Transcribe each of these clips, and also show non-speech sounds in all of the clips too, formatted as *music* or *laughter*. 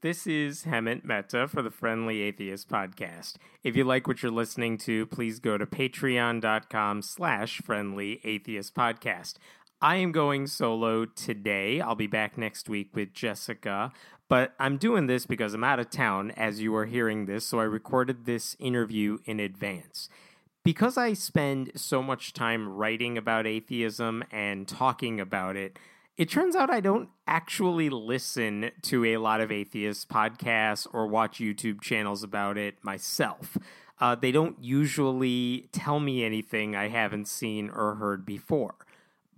This is Hemant Mehta for the Friendly Atheist Podcast. If you like what you're listening to, please go to patreon.com slash friendly atheist podcast. I am going solo today. I'll be back next week with Jessica, but I'm doing this because I'm out of town as you are hearing this, so I recorded this interview in advance. Because I spend so much time writing about atheism and talking about it, it turns out I don't actually listen to a lot of atheist podcasts or watch YouTube channels about it myself. Uh, they don't usually tell me anything I haven't seen or heard before.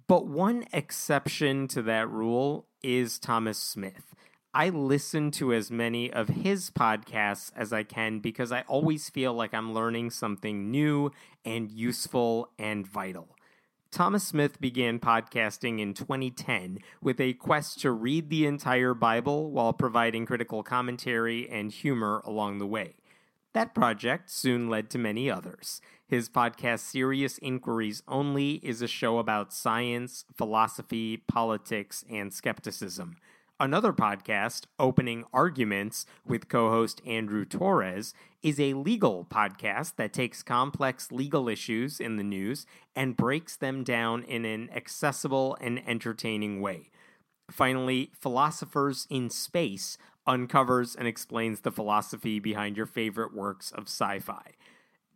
But one exception to that rule is Thomas Smith. I listen to as many of his podcasts as I can because I always feel like I'm learning something new and useful and vital. Thomas Smith began podcasting in 2010 with a quest to read the entire Bible while providing critical commentary and humor along the way. That project soon led to many others. His podcast, Serious Inquiries Only, is a show about science, philosophy, politics, and skepticism. Another podcast, Opening Arguments, with co host Andrew Torrez, is a legal podcast that takes complex legal issues in the news and breaks them down in an accessible and entertaining way. Finally, Philosophers in Space uncovers and explains the philosophy behind your favorite works of sci fi.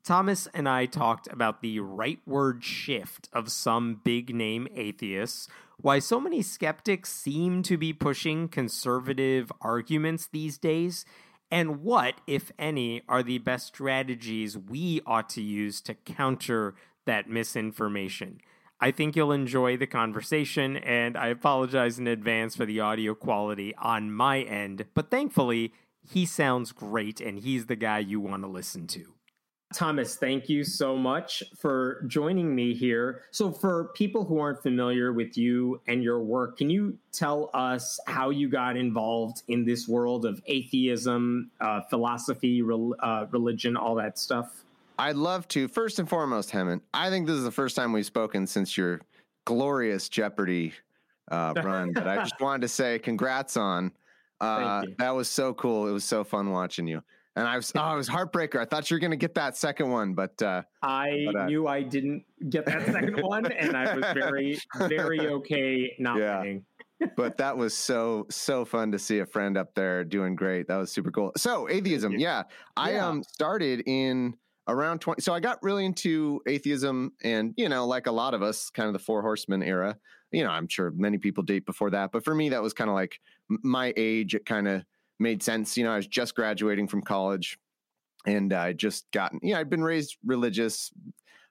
Thomas and I talked about the rightward shift of some big name atheists, why so many skeptics seem to be pushing conservative arguments these days, and what, if any, are the best strategies we ought to use to counter that misinformation. I think you'll enjoy the conversation, and I apologize in advance for the audio quality on my end, but thankfully, he sounds great and he's the guy you want to listen to. Thomas, thank you so much for joining me here. So, for people who aren't familiar with you and your work, can you tell us how you got involved in this world of atheism, uh, philosophy, re- uh, religion, all that stuff? I'd love to. First and foremost, Hemant, I think this is the first time we've spoken since your glorious Jeopardy uh, *laughs* run. but I just wanted to say congrats on. Uh, that was so cool. It was so fun watching you. And I was, oh, it was heartbreaker. I thought you were going to get that second one, but uh, I but, uh, knew I didn't get that second *laughs* one, and I was very, very okay not yeah. winning. *laughs* but that was so so fun to see a friend up there doing great. That was super cool. So atheism, yeah, I yeah. um started in around 20 so i got really into atheism and you know like a lot of us kind of the four horsemen era you know i'm sure many people date before that but for me that was kind of like my age it kind of made sense. You know, I was just graduating from college and I just gotten, yeah, I'd been raised religious.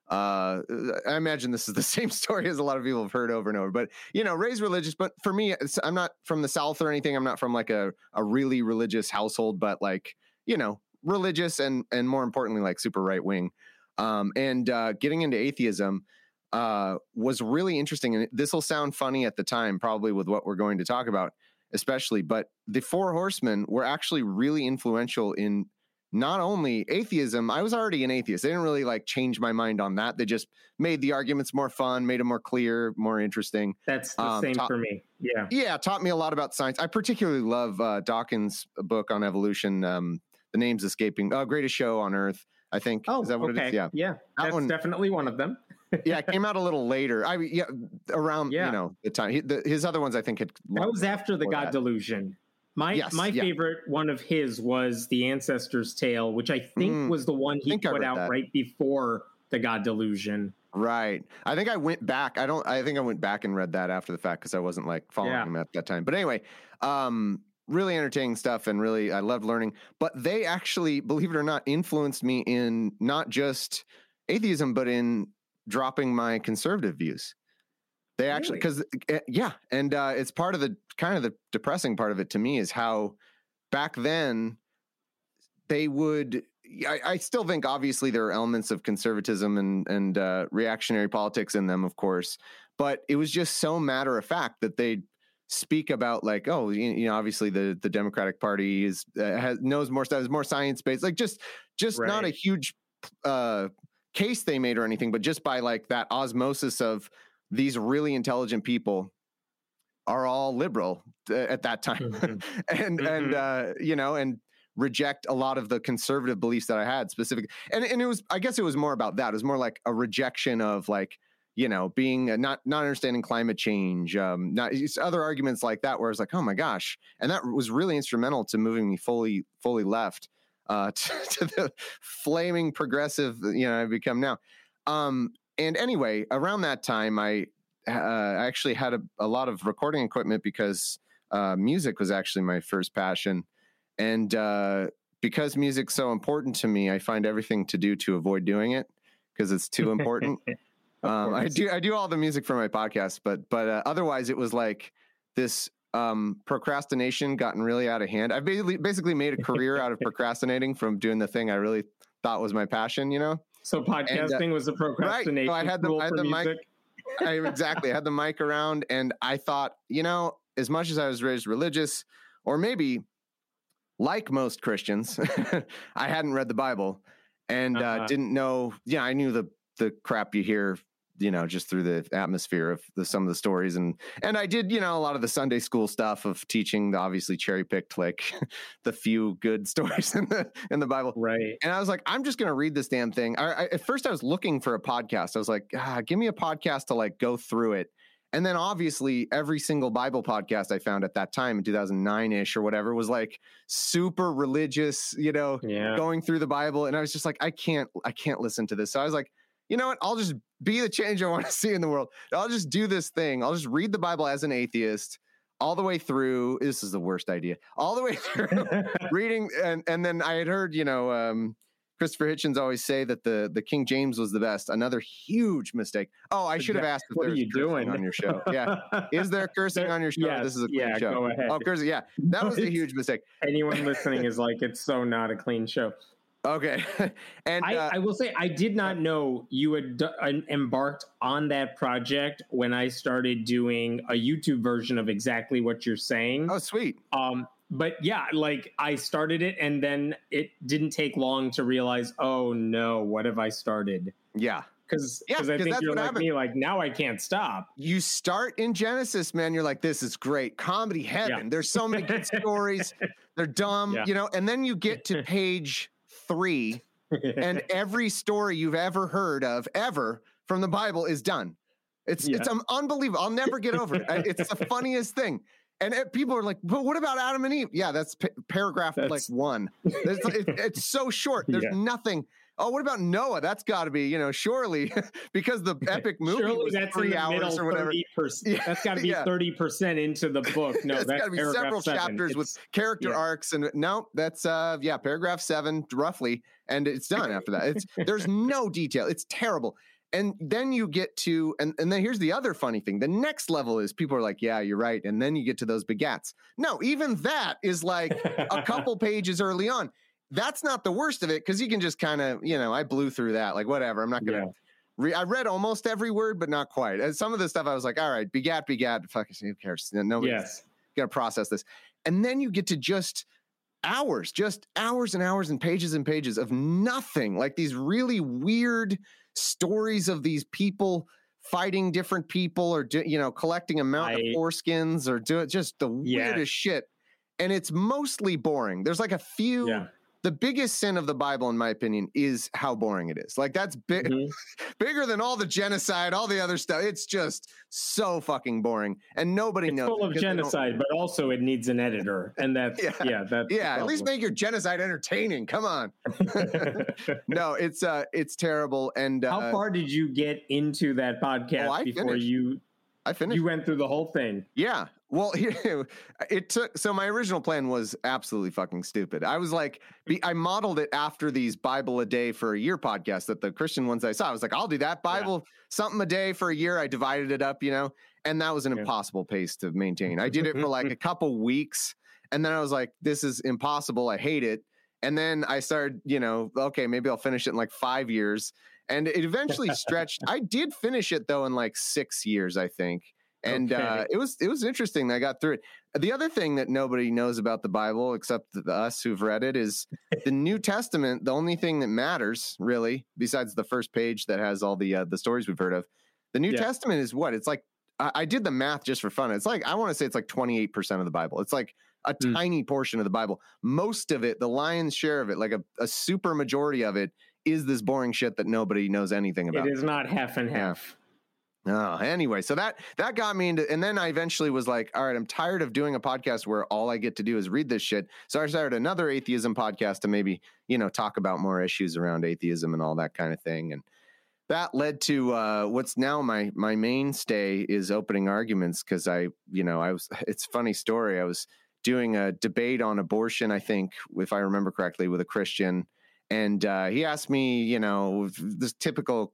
Uh, I imagine this is the *laughs* same story as a lot of people have heard over and over, but you know, raised religious. But for me, I'm not from the South or anything. I'm not from like a, a really religious household, but like, you know, religious and, and more importantly, like super right wing. Um, and, uh, getting into atheism, uh, was really interesting. And this will sound funny at the time, probably with what we're going to talk about especially. But the Four Horsemen were actually really influential in not only atheism. I was already an atheist. They didn't really like change my mind on that. They just made the arguments more fun, made them more clear, more interesting. That's the um, same for me. Yeah, yeah, taught me a lot about science. I particularly love uh, Dawkins' book on evolution. Um, the name's escaping. Uh, greatest show on earth. I think. Oh, is that what okay. it is? Yeah, yeah. That That's one, definitely one of them yeah, it came out a little later. I yeah, around yeah. you know the time. He, the, his other ones, I think, had that was after the God that. Delusion. My yes, my yeah. favorite one of his was the Ancestor's Tale, which I think mm, was the one he put out that. right before the God Delusion. Right. I think I went back. I don't. I think I went back and read that after the fact because I wasn't like following yeah. him at that time. But anyway, um, really entertaining stuff and really I loved learning. But they actually, believe it or not, influenced me in not just atheism, but in dropping my conservative views. They actually, because really? Eh, yeah, and uh, it's part of the kind of the depressing part of it to me is how back then they would. I, I still think obviously there are elements of conservatism and and uh, reactionary politics in them, of course, but it was just so matter of fact that they speak about like oh you, know obviously the the Democratic Party is uh, has knows more stuff is more science based like just just right. not a huge uh case they made or anything, but just by like that osmosis of these really intelligent people are all liberal uh, at that time, mm-hmm. *laughs* and mm-hmm. and uh, you know and reject a lot of the conservative beliefs that I had specific. And and it was I guess it was more about that. It was more like a rejection of like you know being uh, not not understanding climate change um not other arguments like that where i was like oh my gosh and that was really instrumental to moving me fully fully left uh to, *laughs* to the flaming progressive you know i've become now. Um and anyway around that time i uh, actually had a, a lot of recording equipment because uh, music was actually my first passion. And uh, because music's so important to me, I find everything to do to avoid doing it because it's too important. *laughs* um, I do I do all the music for my podcast, but but uh, otherwise it was like this um, procrastination gotten really out of hand. I've basically basically made a career out of *laughs* procrastinating from doing the thing I really thought was my passion. You know. So podcasting and, uh, was a procrastination. Right. So I had the, I had the mic. I, exactly. I had the mic around, and I thought, you know, as much as I was raised religious, or maybe like most Christians, *laughs* I hadn't read the Bible and uh, uh-huh. uh, didn't know. Yeah, I knew the the crap you hear, you know, just through the atmosphere of the, some of the stories, and and I did, you know, a lot of the Sunday school stuff of teaching the obviously cherry picked like *laughs* the few good *laughs* stories in the in the Bible, right? And I was like, I'm just gonna read this damn thing. I, I, at first, I was looking for a podcast. I was like, ah, give me a podcast to like go through it and then obviously every single Bible podcast I found at that time in 2009 ish or whatever was like super religious, you know, yeah. going through the Bible. And I was just like, I can't, I can't listen to this. So I was like, you know what? I'll just be the change I want to *laughs* see in the world. I'll just do this thing. I'll just read the Bible as an atheist all the way through. This is the worst idea. All the way *laughs* through *laughs* reading. And, and then I had heard, you know, um, Christopher Hitchens always say that the the King James was the best. Another huge mistake. Oh, I should have asked if what there's are you doing on your show. Yeah, is there cursing on your show? Yes, this is a clean yeah, show. Go ahead. Oh, cursing. Yeah, that was a huge mistake. Anyone listening is like, it's so not a clean show. Okay, *laughs* and I, uh, I, will say I did not know you had d- embarked on that project when I started doing a YouTube version of exactly what you're saying. Oh, sweet. Um, but yeah, like I started it and then it didn't take long to realize, oh no, what have I started? Yeah. Cause, yeah, cause I think you're like happened. me, like now I can't stop. You start in Genesis, man. You're like, this is great. Comedy heaven. Yeah. There's so many good *laughs* stories. They're dumb, yeah. you know, and then you get to *laughs* page three, and *laughs* every story you've ever heard of ever from the Bible is done. It's yeah. it's um, unbelievable. I'll never get over it. It's the *laughs* funniest thing. And it, people are like, but what about Adam and Eve? Yeah, that's p- paragraph that's... like one. It's, it, it's so short. *laughs* There's yeah. nothing. Oh, what about Noah? That's got to be, you know, surely *laughs* because the *laughs* epic movie surely was that's three hours or whatever. *laughs* Yeah, that's got to be thirty yeah. percent into the book. No, that's got to be several seven. chapters it's, with character yeah. arcs, and no, that's uh, yeah, paragraph seven roughly, and it's done after that. It's there's no detail. It's terrible and then you get to and, and then here's the other funny thing the next level is people are like yeah you're right and then you get to those begats no even that is like a couple pages early on that's not the worst of it because you can just kind of you know i blew through that like whatever i'm not gonna yeah. re- i read almost every word but not quite and some of the stuff i was like all right begat begat fuck who cares nobody's yes. gonna process this and then you get to just hours just hours and hours and pages and pages of nothing like these really weird stories of these people fighting different people or do, you know collecting a mountain I, of foreskins or do it just the weirdest shit and it's mostly boring there's like a few yeah the biggest sin of the Bible, in my opinion, is how boring it is. Like that's big, mm-hmm. *laughs* bigger than all the genocide, all the other stuff. It's just so fucking boring, and nobody it's knows. Full of genocide, but also it needs an editor, and that's *laughs* yeah, yeah that's yeah. At least make your genocide entertaining. Come on. *laughs* no, it's uh, it's terrible. And uh, how far did you get into that podcast oh, before finished. you? I finished. You went through the whole thing. Yeah. Well, *laughs* it took. So my original plan was absolutely fucking stupid. I was like, I modeled it after these Bible a day for a year podcasts that the Christian ones I saw. I was like, I'll do that Bible yeah. something a day for a year. I divided it up, you know, and that was an yeah. impossible pace to maintain. I did it for like a *laughs* couple weeks, and then I was like, this is impossible. I hate it. And then I started, you know, okay, maybe I'll finish it in like five years. And it eventually stretched. *laughs* I did finish it though in like six years, I think and okay. uh, it was it was interesting. I got through it. The other thing that nobody knows about the Bible, except us who've read it, is the *laughs* New Testament. The only thing that matters, really, besides the first page that has all the uh, the stories we've heard of, the New yeah. Testament is what it's like I, I did the math just for fun. It's like I want to say it's like 28% of the Bible. It's like a mm. tiny portion of the Bible. Most of it, the lion's share of it, like a, a super majority of it, is this boring shit that nobody knows anything about. It is not half and half. Oh, anyway, so that that got me into, and then I eventually was like, all right, I'm tired of doing a podcast where all I get to do is read this shit. So I started another atheism podcast to maybe you know talk about more issues around atheism and all that kind of thing, and that led to uh, what's now my my mainstay is opening arguments because I you know I was *laughs* it's funny story I was doing a debate on abortion I think if I remember correctly with a Christian and uh, he asked me you know this typical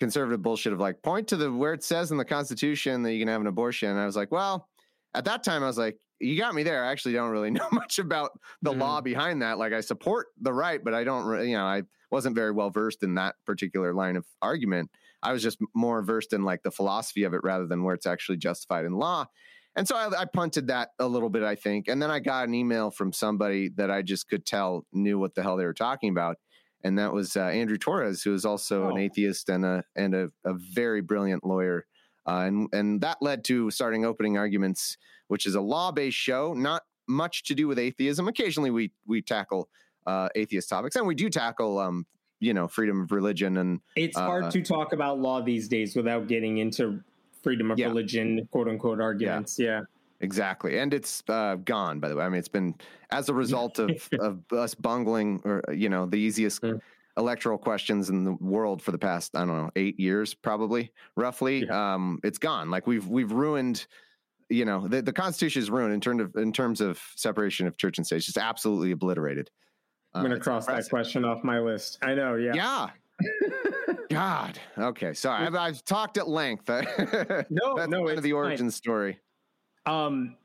conservative bullshit of like point to the where it says in the Constitution that you can have an abortion. And I was like, well, at that time I was like, you got me there. I actually don't really *laughs* know much about the mm-hmm. law behind that. Like I support the right, but I don't, you know, I wasn't very well versed in that particular line of argument. I was just more versed in like the philosophy of it rather than where it's actually justified in law. And so I, I, punted that a little bit, I think. And then I got an email from somebody that I just could tell knew what the hell they were talking about and that was uh, Andrew Torrez, who is also oh. an atheist and a and a, a very brilliant lawyer. Uh, and and that led to starting opening arguments, which is a law based show, not much to do with atheism. Occasionally, we we tackle uh, atheist topics, and we do tackle um, you know freedom of religion and it's hard uh, to talk about law these days without getting into freedom of yeah. religion quote unquote arguments yeah. yeah. Exactly, and it's uh, gone. By the way, I mean it's been as a *laughs* result of of us bungling, or you know, the easiest mm. electoral questions in the world for the past I don't know eight years, probably roughly. Yeah. Um, it's gone. Like we've we've ruined. You know, the, the Constitution is ruined in terms of in terms of separation of church and state. It's just absolutely obliterated. I'm going to uh, cross impressive. that question off my list. I know. Yeah. Yeah. God. Okay. Sorry. I've, I've talked at length. *laughs* no, That's no, kind of the origin fine. story. Um,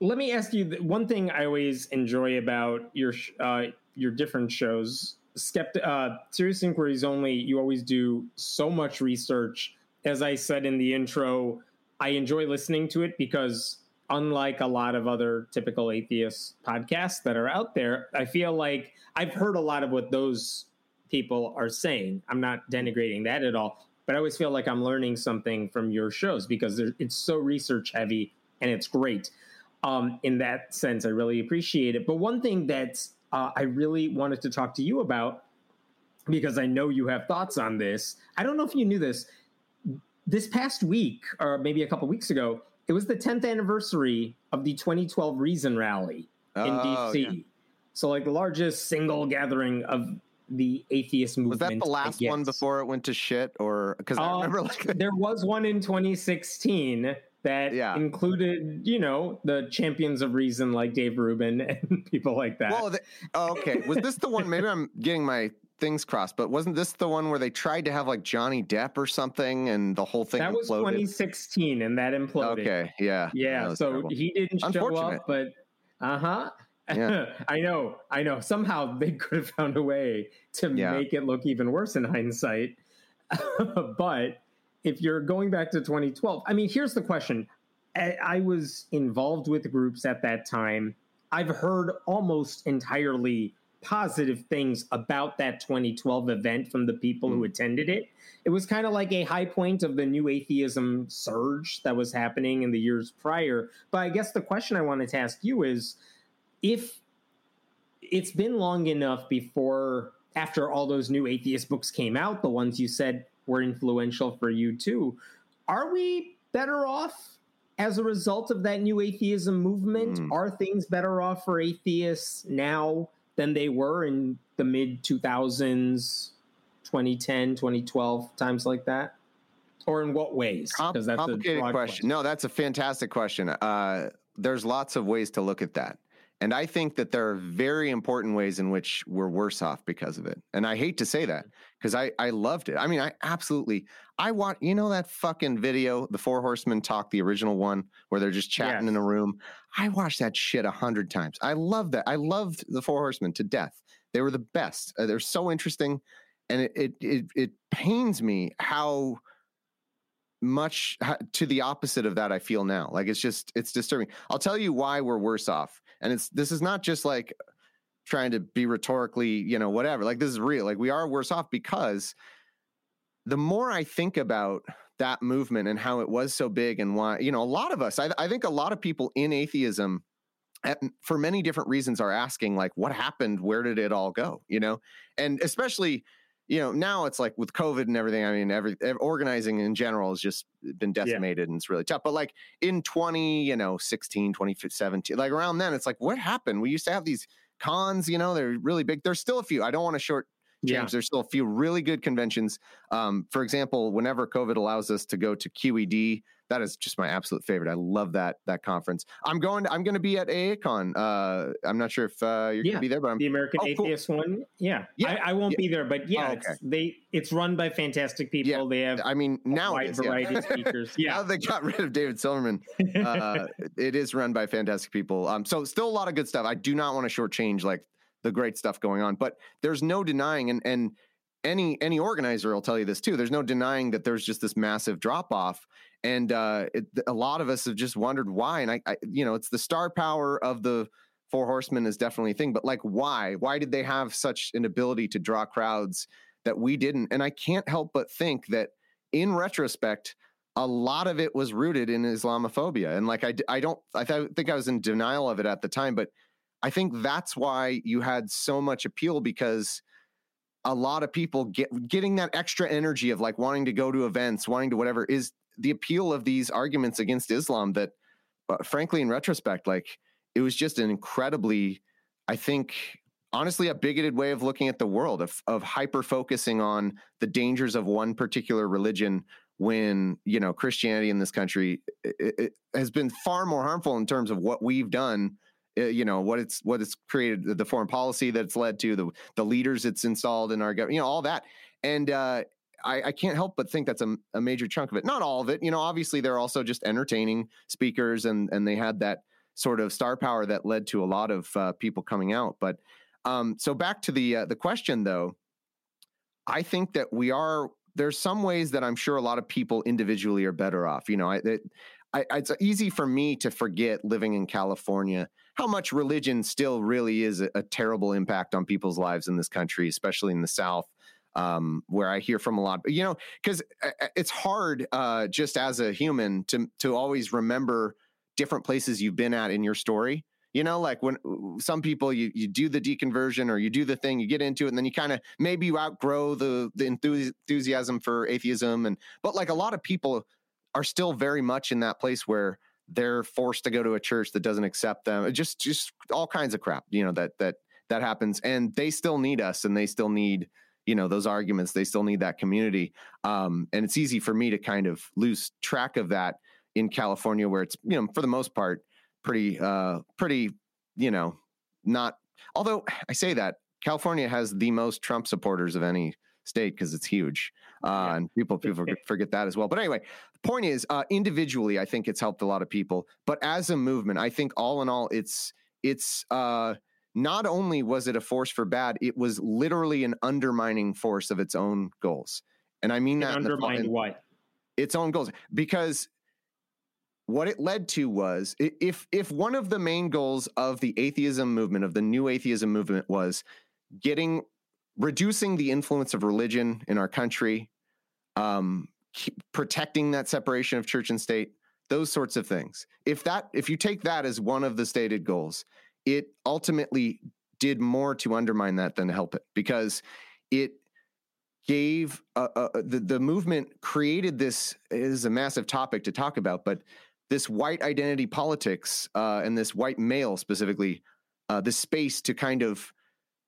let me ask you one thing I always enjoy about your uh, your different shows. Skept- uh, Serious Inquiries only. You always do so much research. As I said in the intro, I enjoy listening to it because, unlike a lot of other typical atheist podcasts that are out there, I feel like I've heard a lot of what those people are saying. I'm not denigrating that at all, but I always feel like I'm learning something from your shows because it's so research heavy and it's great. Um, in that sense, I really appreciate it. But one thing that uh, I really wanted to talk to you about, because I know you have thoughts on this. I don't know if you knew this. This past week, or maybe a couple weeks ago, it was the 10th anniversary of the 2012 Reason Rally in oh, DC. Yeah. So, like the largest single gathering of the atheist movement. Was that the last one before it went to shit? Or because I uh, remember like *laughs* there was one in 2016 that yeah. included, you know, the champions of reason like Dave Rubin *laughs* and people like that. Well, oh, okay. Was this the one? Maybe I'm *laughs* getting my things crossed, but wasn't this the one where they tried to have like Johnny Depp or something and the whole thing that was 2016 and that imploded. Okay, yeah, yeah. So terrible. he didn't show up, but uh huh. Yeah. *laughs* I know, I know. Somehow they could have found a way to yeah. make it look even worse in hindsight, but if you're going back to 2012, I mean, here's the question. I, I was involved with groups at that time. I've heard almost entirely positive things about that 2012 event from the people who hmm. attended it. It was kind of like a high point of the new atheism surge that was happening in the years prior. But I guess the question I wanted to ask you is if it's been long enough before after all those new atheist books came out, the ones you said were influential for you too. Are we better off as a result of that new atheism movement? Mm. Are things better off for atheists now than they were in the mid 2000s, 2010, 2012, times like that? Or in what ways? Because that's complicated question. question. No, that's a fantastic question. Uh, there's lots of ways to look at that. And I think that there are very important ways in which we're worse off because of it. And I hate to say that because I, I loved it. I mean, I absolutely, I want, you know, that fucking video, the Four Horsemen talk, the original one where they're just chatting yes. in a room. I watched that shit a hundred times. I love that. I loved the Four Horsemen to death. They were the best. Uh, they're so interesting. And it, it, it, it pains me how much to the opposite of that I feel now. Like it's just, it's disturbing. I'll tell you why we're worse off and it's this is not just like trying to be rhetorically, you know, whatever. Like this is real. Like we are worse off because the more I think about that movement and how it was so big and why you know a lot of us I, I think a lot of people in atheism at, for many different reasons are asking like what happened where did it all go you know and especially you know now it's like with covid and everything i mean every, every organizing in general has just been decimated yeah. and it's really tough but like in 20 you know 16 2017 like around then it's like what happened we used to have these cons you know they're really big there's still a few i don't want to short James, yeah. there's still a few really good conventions. Um, for example, whenever COVID allows us to go to QED, that is just my absolute favorite. I love that that conference. I'm going. I'm going to be at AACon. Uh, I'm not sure if uh, you're yeah, going to be there, but I'm the American oh, Atheist cool. one. Yeah, yeah. I, I won't yeah. be there, but yeah, oh, okay. it's, they it's run by fantastic people. Yeah. They have. I mean, now wide is, variety yeah. of *laughs* speakers. Yeah, now they got rid of David Silverman. Uh, it is run by fantastic people. Um, so still a lot of good stuff. I do not want to shortchange like the great stuff going on. But there's no denying, and and any any organizer will tell you this too. There's no denying that there's just this massive drop off, and uh, it, a lot of us have just wondered why. And I, I, you know, it's the star power of the Four Horsemen is definitely a thing, but like why? Why did they have such an ability to draw crowds that we didn't? And I can't help but think that in retrospect, a lot of it was rooted in Islamophobia. And like I, I don't, I th- think I was in denial of it at the time, but I think that's why you had so much appeal because a lot of people get getting that extra energy of like wanting to go to events, wanting to whatever is the appeal of these arguments against Islam that uh, frankly in retrospect like it was just an incredibly I think honestly a bigoted way of looking at the world of of hyper focusing on the dangers of one particular religion when you know Christianity in this country it, it has been far more harmful in terms of what we've done uh, you know what it's what it's created the foreign policy that's led to the the leaders it's installed in our government you know all that. And uh, I, I, can't help but think that's a, a, major chunk of it. Not all of it you know obviously they're also just entertaining speakers and and they had that sort of star power that led to a lot of uh, people coming out. But um, so back to the uh, the question though i think that we are there's some ways that i'm sure a lot of people individually are better off. You know I, it, I, it's easy for me to forget living in california how much religion still really is a, a terrible impact on people's lives in this country, especially in the South. Um, where I hear from a lot, you know, because uh, uh, it's hard uh, just as a human to to always remember different places you've been at in your story. You know, like when some people you you do the deconversion or you do the thing, you get into it, and then you kind of maybe you outgrow the the enthusiasm for atheism, and but like a lot of people are still very much in that place where they're forced to go to a church that doesn't accept them. Just just all kinds of crap, you know, that that that happens and they still need us and they still need you know those arguments they still need that community um, and it's easy for me to kind of lose track of that in california where it's you know for the most part pretty uh pretty you know not although i say that california has the most trump supporters of any state because it's huge uh, yeah. and people people *laughs* forget that as well but anyway the point is, uh, individually, I think it's helped a lot of people, but as a movement, I think all in all, it's it's uh, not only was it a force for bad, it was literally an undermining force of its own goals, and I mean it that undermined what? its own goals. Because what it led to was if if one of the main goals of the atheism movement of the new atheism movement was getting reducing the influence of religion in our country um, protecting that separation of church and state, those sorts of things. If that if you take that as one of the stated goals, it ultimately did more to undermine that than to help it because it gave uh, uh, the the movement created this is a massive topic to talk about, but this white identity politics uh, and this white male specifically, uh, the space to kind of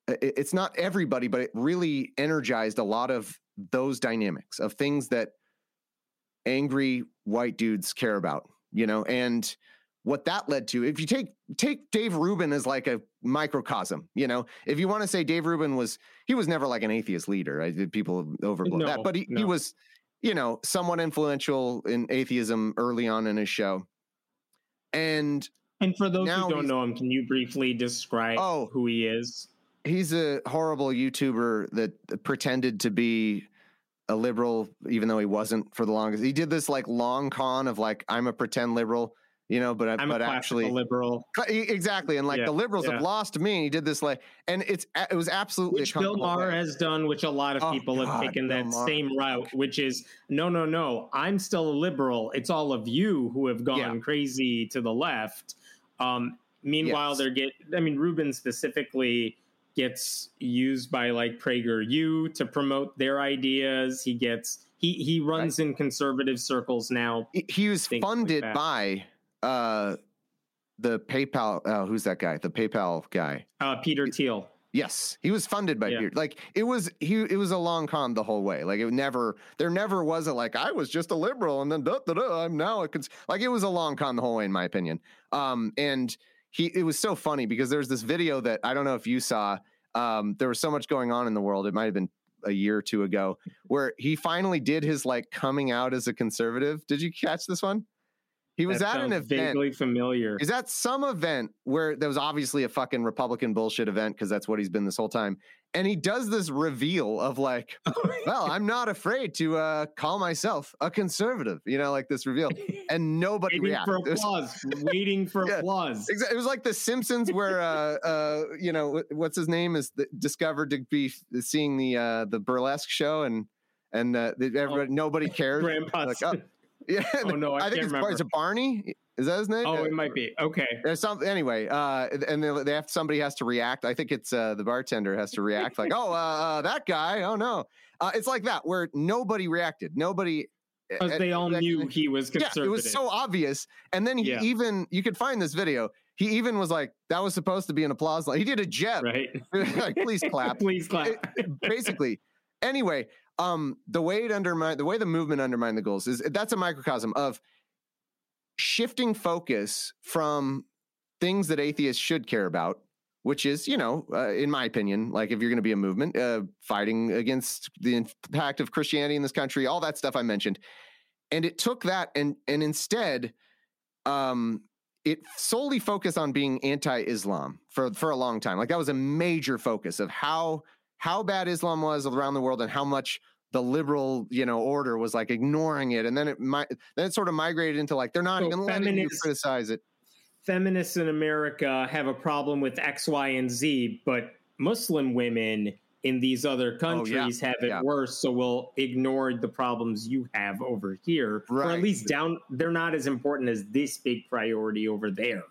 it, it's not everybody, but it really energized a lot of those dynamics of things that angry white dudes care about, you know, and what that led to. If you take take Dave Rubin as like a microcosm, you know, if you want to say Dave Rubin was he was never like an atheist leader. I people overblow no, that, but he, no. he was, you know, somewhat influential in atheism early on in his show. And and for those who don't know him, can you briefly describe oh, who he is? He's a horrible YouTuber that pretended to be a liberal, even though he wasn't for the longest. He did this like long con of like I'm a pretend liberal, you know, but I'm but actually liberal. Exactly. And like yeah, the liberals yeah. have lost me. He did this like and it's it was absolutely which Bill Maher has done, which a lot of Oh, people have taken Bill that Maher. same route, which is no, no, no. I'm still a liberal. It's all of you who have gone Yeah. crazy to the left. Um, meanwhile, Yes. they're get. I mean, Rubin specifically gets used by like PragerU to promote their ideas. He gets he he runs in conservative circles now. he- was things like funded by uh the PayPal oh who's that guy? The PayPal guy. Uh, Peter Thiel. Yes, he was funded by Yeah. Peter. Like it was he it was a long con the whole way. Like it never there never was a like I was just a liberal and then da, da, da, I'm now a cons-. like it was a long con the whole way in my opinion. Um and he it was so funny because there's this video that I don't know if you saw. Um there was so much going on in the world. It might have been a year or two ago where he finally did his like coming out as a conservative. Did you catch this one? He was That at an event. vaguely familiar. Is that some event where there was obviously a fucking Republican bullshit event because that's what he's been this whole time? And he does this reveal of like, *laughs* well, I'm not afraid to uh, call myself a conservative, you know, like this reveal, *laughs* and nobody waiting reacted. for *laughs* It was, applause. waiting for Yeah. applause. exa- it was like The Simpsons, where uh, uh, you know, what's his name is th- discovered to be seeing the uh, the burlesque show, and and uh, the- everybody, nobody cares. Like, oh, yeah, *laughs* Oh, no, I think can't it's remember. is it Barney? Is that his name? oh, it might be. Okay. there's something anyway, uh, and they, they have somebody has to react. I think it's uh, the bartender has to react, like, "Oh, uh, uh, that guy! Oh no!" Uh, it's like that where nobody reacted. Nobody, Because they all knew he was conservative. Yeah, it was so obvious. And then he Yeah. even you could find this video. He even was like, "That was supposed to be an applause line." He did a jab, right. *laughs* like, "Please clap." *laughs* Please clap. It- basically. Anyway, um, the way it undermined the way the movement undermined the goals is that's a microcosm of shifting focus from things that atheists should care about, which is, you know, uh, in my opinion, like if you're going to be a movement, uh, fighting against the impact of Christianity in this country, all that stuff I mentioned, and it took that and and instead, um, it solely focused on being anti-Islam for for a long time. Like that was a major focus of how how bad Islam was around the world and how much the liberal you know order was like ignoring it and then it might then it sort of migrated into like they're not So even letting you feminists- criticize it Feminists in America have a problem with X, Y, and Z, but Muslim women in these other Oh, yeah. countries have it Yeah. worse. So we'll ignore the problems you have over here, or at least down. They're not as important as this big priority over there.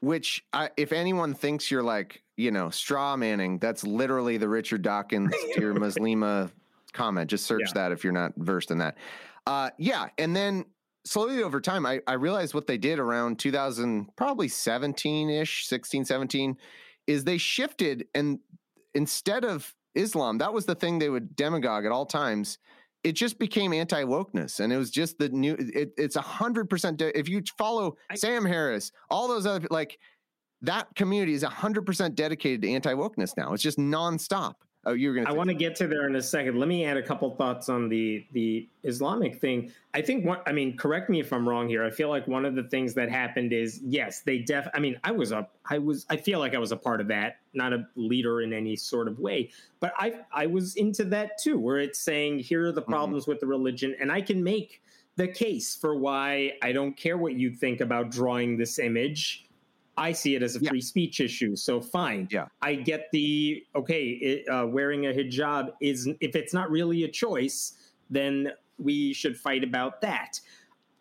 which I, if anyone thinks you're like you know straw manning that's literally the richard dawkins dear *laughs* muslima comment just search Yeah. that if you're not versed in that uh yeah and then slowly over time i, I realized what they did around 2000 probably 17ish 16 17 is they shifted and instead of islam that was the thing they would demagogue at all times it just became anti wokeness, and it was just the new. It, it's a hundred percent. If you follow I- Sam Harris, all those other like that community is a hundred percent dedicated to anti wokeness now. It's just nonstop. Oh, you're gonna. I want to get to there in a second. Let me add a couple thoughts on the the Islamic thing. I think one. I mean, correct me if I'm wrong here. I feel like one of the things that happened is yes, they def. I mean, I was a. I was. I feel like I was a part of that, not a leader in any sort of way, but I I was into that too, where it's saying here are the Mhm. problems with the religion, and I can make the case for why I don't care what you think about drawing this image. I see it as a Yeah. free speech issue. So fine. Yeah. I get the okay. It, uh, wearing a hijab is if it's not really a choice, then we should fight about that.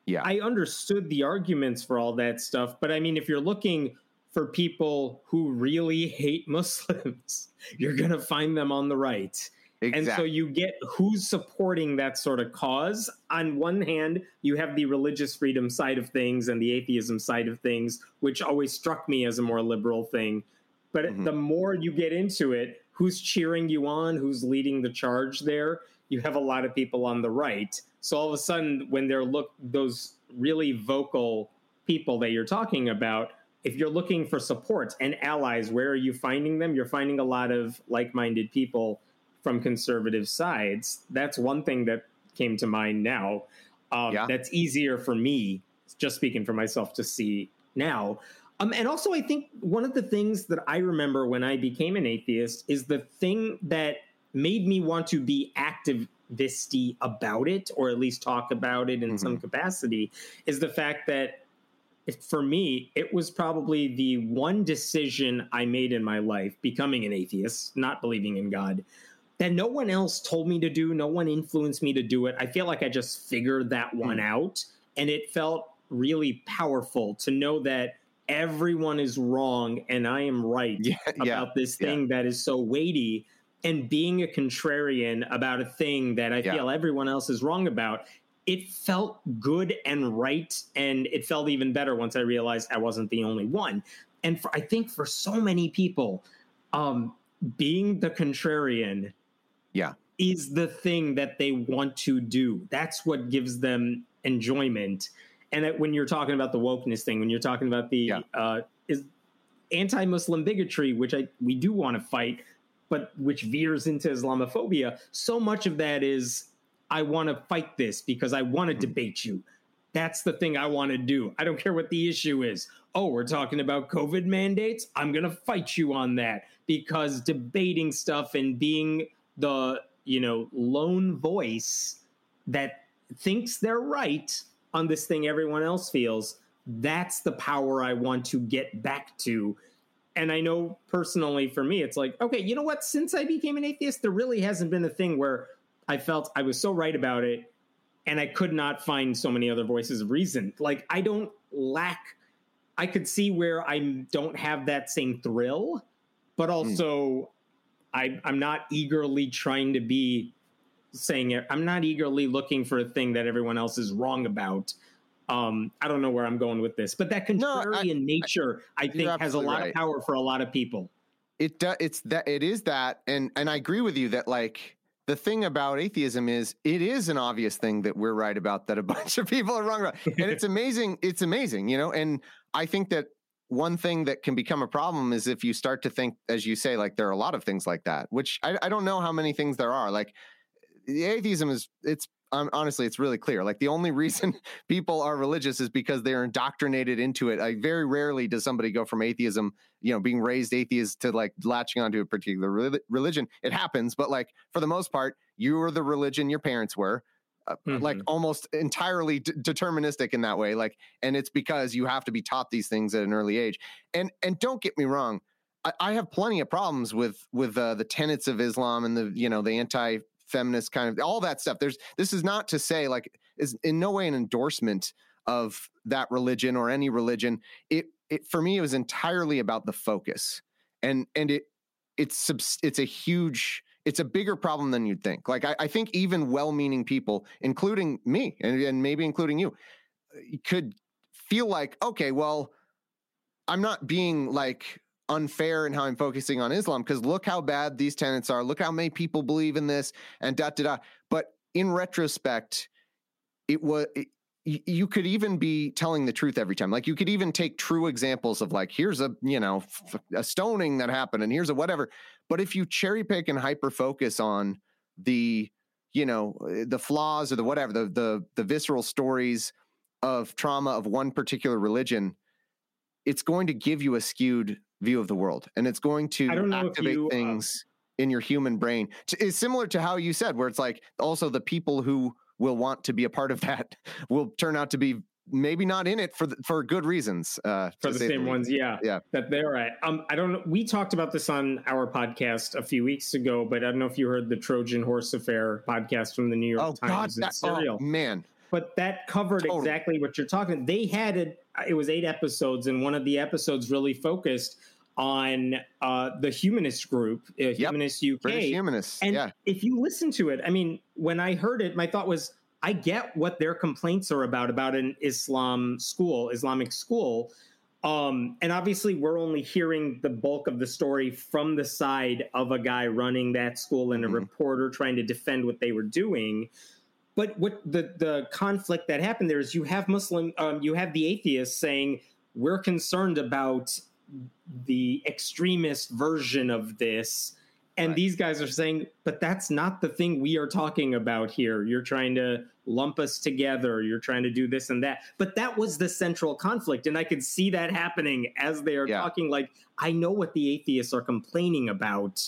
Yeah. I understood the arguments for all that stuff, but I mean, if you're looking for people who really hate Muslims, *laughs* you're gonna find them on the right. And so you get who's supporting that sort of cause. On one hand, you have the religious freedom side of things and the atheism side of things, which always struck me as a more liberal thing. But Mhm. the more you get into it, who's cheering you on, who's leading the charge there, you have a lot of people on the right. So all of a sudden, when they're look those really vocal people that you're talking about, if you're looking for support and allies, where are you finding them? You're finding a lot of like-minded people from conservative sides. That's one thing that came to mind now. Um, Yeah. That's easier for me, just speaking for myself, to see now. Um, and also, I think one of the things that I remember when I became an atheist is the thing that made me want to be activisty about it, or at least talk about it in some capacity, is the fact that for me, it was probably the one decision I made in my life, becoming an atheist, not believing in God, that no one else told me to do, no one influenced me to do it. I feel like I just figured that one mm. out. And it felt really powerful to know that everyone is wrong and I am right yeah, about yeah, this thing yeah. that is so weighty. And being a contrarian about a thing that I feel everyone else is wrong about it felt good and right and it felt even better once i realized i wasn't the only one and for, i think for so many people um, being the contrarian yeah is the thing that they want to do that's what gives them enjoyment and that when you're talking about the wokeness thing when you're talking about the yeah. uh, is anti-muslim bigotry which i we do want to fight but which veers into islamophobia so much of that is I want to fight this because I want to hmm. debate you. That's the thing I want to do. I don't care what the issue is. Oh, we're talking about COVID mandates. I'm going to fight you on that because debating stuff and being the, you know, lone voice that thinks they're right on this thing everyone else feels, that's the power I want to get back to. And I know personally for me, it's like, okay, you know what? Since I became an atheist, there really hasn't been a thing where I felt I was so right about it, and I could not find so many other voices of reason. Like I don't lack. I could see where I don't have that same thrill, but hmm. also mm. I, I'm not eagerly trying to be saying it. I'm not eagerly looking for a thing that everyone else is wrong about. Um, I don't know where I'm going with this, but that contrarian no, I, nature, I, I think, has a lot right. of power for a lot of people. It does. It's that. It is that, and and I agree with you that like the thing about atheism is it is an obvious thing that we're right about that a *laughs* bunch of people are wrong about. And it's *laughs* amazing. It's amazing, you know, and I think that one thing that can become a problem is if you start to think, as you say, like there are a lot of things like that, which I, I don't know how many things there are. Like the atheism is, it's um, honestly, it's really clear. Like the only reason *laughs* people are religious is because they're indoctrinated into it. Like very rarely does somebody go from atheism, you know, being raised atheist to like latching onto a particular re- religion. It happens, but like for the most part, you were the religion your parents were. Uh, mm-hmm. Like almost entirely d- deterministic in that way, like, and it's because you have to be taught these things at an early age. And and don't get me wrong, I, I have plenty of problems with with uh, the tenets of Islam and the you know the anti feminist kind of all that stuff. There's this is not to say like is in no way an endorsement of that religion or any religion. It it for me it was entirely about the focus. And and it it's it's a huge it's a bigger problem than you'd think. Like I, I think even well-meaning people, including me and, and maybe including you, uh, could feel like, okay, well, I'm not being like unfair in how I'm focusing on Islam because look how bad these tenets are. Look how many people believe in this and da da da. But in retrospect, it was. It, you could even be telling the truth every time. Like you could even take true examples of like, here's a, you know, a stoning that happened and here's a whatever. But if you cherry pick and hyper focus on the, you know, the flaws or the whatever, the, the, the visceral stories of trauma of one particular religion, it's going to give you a skewed view of the world and it's going to activate you, uh things uh, in your human brain it's similar to how you said where it's like also the people who will want to be a part of that *laughs* will turn out to be maybe not in it for the, for good reasons uh, for the same the ones yeah yeah that they're at um i don't know we talked about this on our podcast a few weeks ago but i don't know if you heard the trojan horse affair podcast from the new york oh, times God, that, serial oh, man but that covered totally. exactly what you're talking they had it it was eight episodes and one of the episodes really focused on uh, the humanist group, uh, yep. Humanist UK. British Humanists. And yeah. if you listen to it, I mean, when I heard it, my thought was, I get what their complaints are about about an Islam school, Islamic school. Um, and obviously, we're only hearing the bulk of the story from the side of a guy running that school and a mm-hmm. reporter trying to defend what they were doing. But what the the conflict that happened there is you have Muslim, um, you have the atheists saying we're concerned about the extremist version of this. And right. these guys are saying, but that's not the thing we are talking about here. You're trying to lump us together. You're trying to do this and that. But that was the central conflict. And I could see that happening as they are yeah. talking. Like, I know what the atheists are complaining about.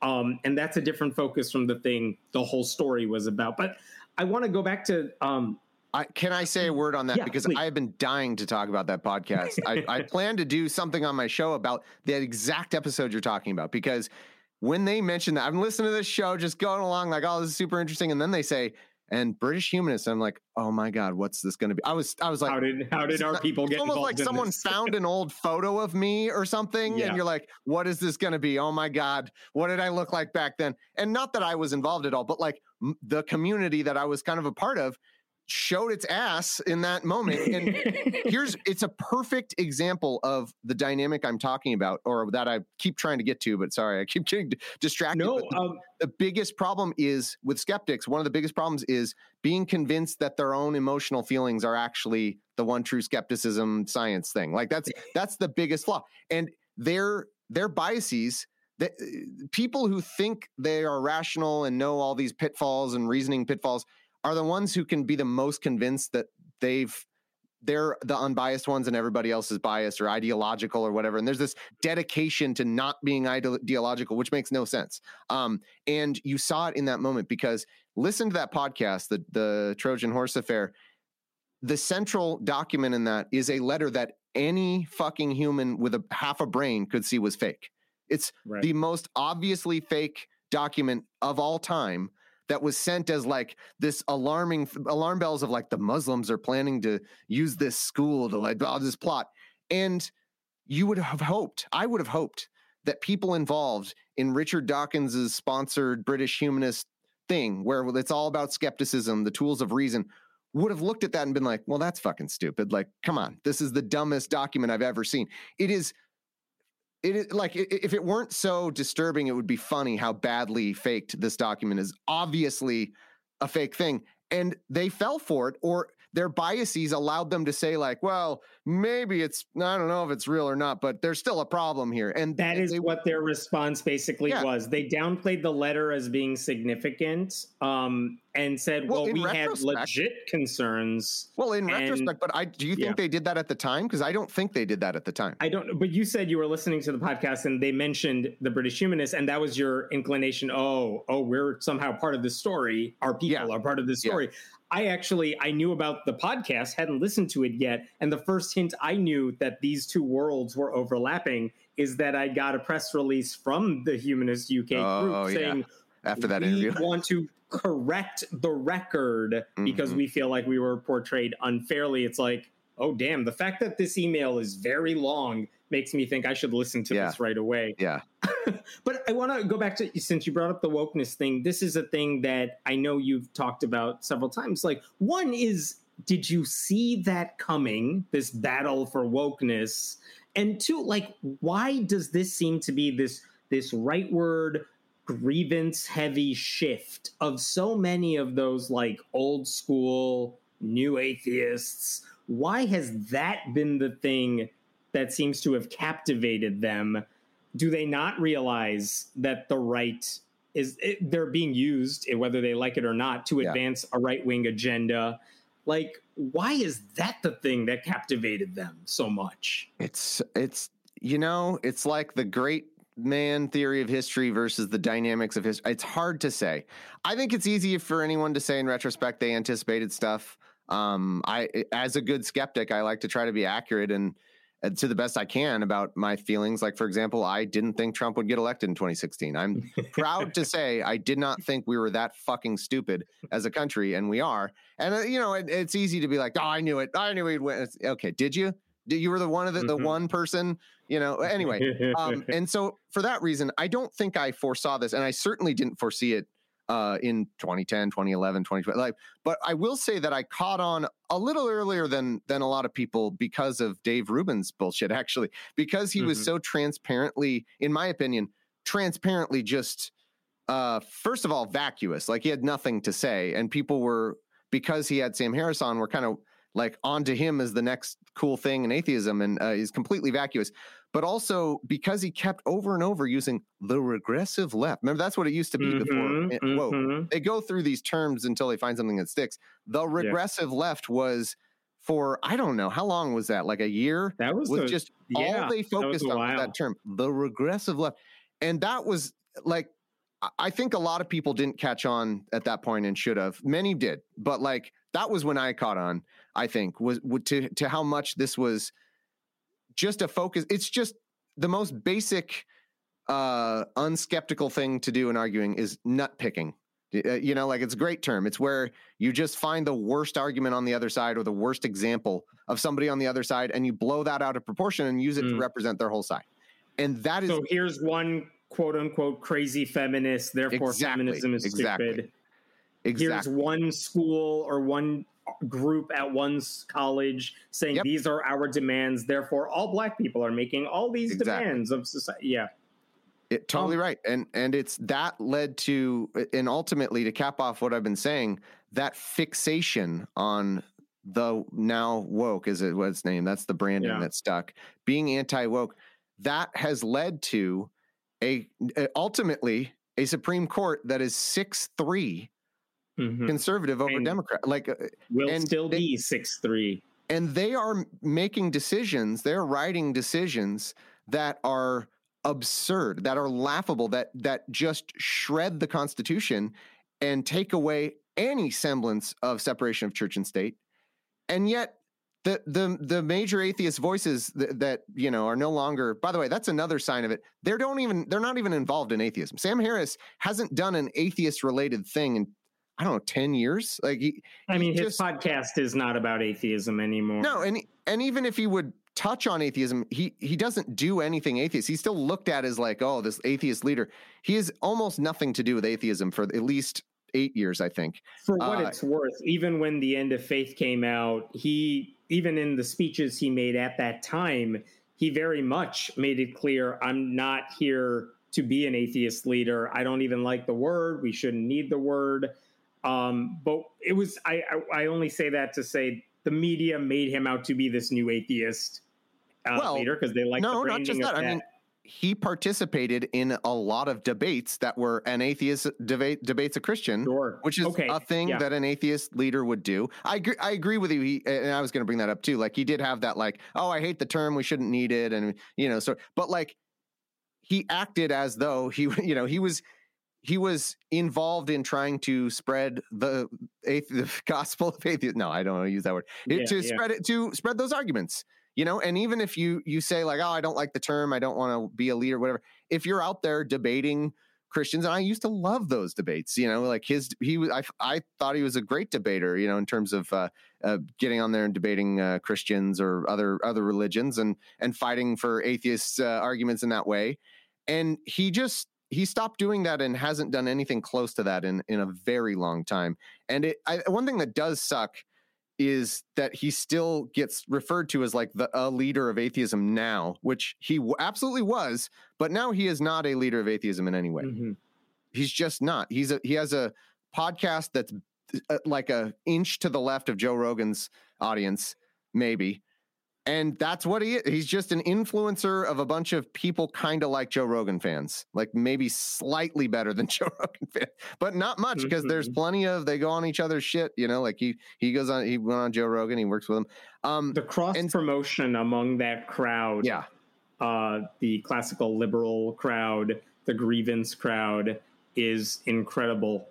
Um, and that's a different focus from the thing the whole story was about. But I want to go back to um, I, can I say a word on that? Yeah, because please. I have been dying to talk about that podcast. I, I *laughs* plan to do something on my show about that exact episode you're talking about. Because when they mention that, I'm listening to this show, just going along like, oh, this is super interesting. And then they say, and British humanists, I'm like, oh my God, what's this going to be? I was, I was like, how did how did it's our people it's get almost like someone this? found an old photo of me or something Yeah. and you're like what is this going to be oh my god what did i look like back then and not that i was involved at all but like m- the community that i was kind of a part of showed its ass in that moment and here's *laughs* it's a perfect example of the dynamic i'm talking about or that i keep trying to get to but sorry i keep getting distracted. No, the- um, the biggest problem is with skeptics one of the biggest problems is being convinced that their own emotional feelings are actually the one true skepticism science thing. Like that's that's the biggest flaw. And their their biases that people who think they are rational and know all these pitfalls and reasoning pitfalls are the ones who can be the most convinced that they've they're the unbiased ones and everybody else is biased or ideological or whatever. And there's this dedication to not being ideological which makes no sense. Um, and you saw it in that moment because listen to that podcast the the trojan horse affair. The central document in that is a letter that any fucking human with a half a brain could see was fake. It's right. the most obviously fake document of all time that was sent as like this alarming alarm bells of like the Muslims are planning to use this school to like all this plot. And you would have hoped, I would have hoped that people involved in Richard Dawkins's sponsored British humanist thing, where it's all about skepticism, the tools of reason, would have looked at that and been like, well, that's fucking stupid. Like, come on, this is the dumbest document I've ever seen. It is it is like if it weren't so disturbing, it would be funny how badly faked this document is. Obviously, a fake thing, and they fell for it, or their biases allowed them to say like, "Well, maybe it's I don't know if it's real or not, but there's still a problem here." And That is they- what their response basically Yeah. was. They downplayed the letter as being significant um, and said, Well, well, we had legit concerns. well, in and- retrospect. But I do you think yeah. they did that at the time? Because I don't think they did that at the time. I don't, but you said you were listening to the podcast and they mentioned the British humanists, and that was your inclination. Oh, oh, we're somehow part of this story. Our people Yeah. are part of this Yeah. story. I actually I knew about the podcast, hadn't listened to it yet, and the first hint I knew that these two worlds were overlapping is that I got a press release from the Humanist UK Oh, group oh, yeah. saying After that interview, we interview, *laughs* want to correct the record because Mhm. we feel like we were portrayed unfairly. It's like, oh damn, the fact that this email is very long makes me think I should listen to Yeah. this right away. yeah, *laughs* But I want to go back to since you brought up the wokeness thing. This is a thing that I know you've talked about several times. Like one is, did you see that coming? This battle for wokeness, and two, like, why does this seem to be this this rightward grievance heavy shift of so many of those like old school new atheists? Why has that been the thing that seems to have captivated them? do they not realize that the right is it, they're being used eh, whether they like it or not to Yeah. advance a right-wing agenda like why is that the thing that captivated them so much it's it's you know it's like the great man theory of history versus the dynamics of history it's hard to say i think it's easy for anyone to say in retrospect they anticipated stuff um i as a good skeptic i like to try to be accurate and to the best i can about my feelings. Like for example i didn't think trump would get elected in 2016 i'm proud to say i did not think we were that fucking stupid as a country and we are. And uh, you know it, it's easy to be like oh i knew it. I knew he'd win. It's- okay did you? Did you were the one of the, the Mhm. one person you know anyway um, *laughs* and so for that reason, I don't think I foresaw this, and I certainly didn't foresee it uh, in 2010, 2011, 2012. Like, but I will say that I caught on a little earlier than than a lot of people because of Dave Rubin's bullshit. *laughs* Actually, because he was Mhm. so transparently, in my opinion, transparently just uh, first of all vacuous. Like he had nothing to say, and people were because he had Sam Harris on, were kind of like onto him as the next cool thing in atheism, and uh, he's completely vacuous but also because he kept over and over using the regressive left. Remember, that's what it used to be before. Mhm, it- Whoa. mhm. They go through these terms until they find something that sticks. The regressive left was for, I don't know, how long was that? Like a year? that was Was the, just yeah, all they focused a on was that term, the regressive left. And that was like, I think a lot of people didn't catch on at that point and should have. Many did, but like that was when I caught on. I think was to to how much this was just a focus. It's just the most basic, uh, unskeptical thing to do in arguing is nut picking. Uh, you know, like it's a great term. It's where you just find the worst argument on the other side or the worst example of somebody on the other side, and you blow that out of proportion and use it mm. to represent their whole side. And that is so. Here's one quote unquote crazy feminist. Therefore, exactly, feminism is exactly, stupid. Exactly. Here's one school or one group at one college saying yep. these are our demands. Therefore, all black people are making all these exactly. demands of society. Yeah. It, totally um, right. And and it's that led to and ultimately to cap off what I've been saying, that fixation on the now woke is it what its name? That's the branding yeah. that stuck. Being anti woke, that has led to a, a, ultimately a Supreme Court that is six three mm-hmm. conservative over and Democrat. Like uh, will still they, be six three. And they are making decisions. They're writing decisions that are absurd, that are laughable, that that just shred the Constitution and take away any semblance of separation of church and state. And yet the the the major atheist voices that, that, you know are no longer by the way that's another sign of it they don't even they're not even involved in atheism sam harris hasn't done an atheist related thing in i don't know 10 years? Like he, i mean his just, podcast is not about atheism anymore. no and and even if he would touch on atheism he he doesn't do anything atheist. He's still looked at as like oh this atheist leader. He has almost nothing to do with atheism for at least eight years i think. For what uh, it's worth even when the end of faith came out he even in the speeches he made at that time he very much made it clear i'm not here to be an atheist leader. I don't even like the word. We shouldn't need the word um, but it was I, I, I only say that to say the media made him out to be this new atheist uh, well, leader because they like the no, not just that. that. I mean, he participated in a lot of debates that were an atheist debate debates a Christian, sure. which is okay. a thing yeah. that an atheist leader would do. I agree, I agree with you. He, and I was going to bring that up too. Like he did have that, like, oh, I hate the term, we shouldn't need it, and you know, so but like he acted as though he, *laughs* you know, he was he was involved in trying to spread the, the *laughs* gospel of atheism. No, I don't want to use that word. Yeah, to yeah. spread it to spread those arguments. You know, and even if you you say like, oh, I don't like the term, I don't want to be a leader, whatever. If you're out there debating Christians, and I used to love those debates. You know, like his he was. I I thought he was a great debater. You know, in terms of uh, uh, getting on there and debating uh, Christians or other other religions and and fighting for atheist uh, arguments in that way. And he just he stopped doing that and hasn't done anything close to that in in a very long time. And it I, one thing that does suck is that he still gets referred to as like the a leader of atheism now, which he w- absolutely was, but now he is not a leader of atheism in any way. Mm-hmm. He's just not. He's a he has a podcast that's uh, like a inch to the left of Joe Rogan's audience, maybe, and that's what he is. He's just an influencer of a bunch of people kind of like Joe Rogan fans, like maybe slightly better than *laughs* Joe Rogan fans, but not much because mm-hmm. there's plenty of they go on each other's shit. You know, like he he goes on he went on Joe Rogan, he works with him. Um, the cross and, promotion among that crowd, yeah, uh, the classical liberal crowd, the grievance crowd is incredible.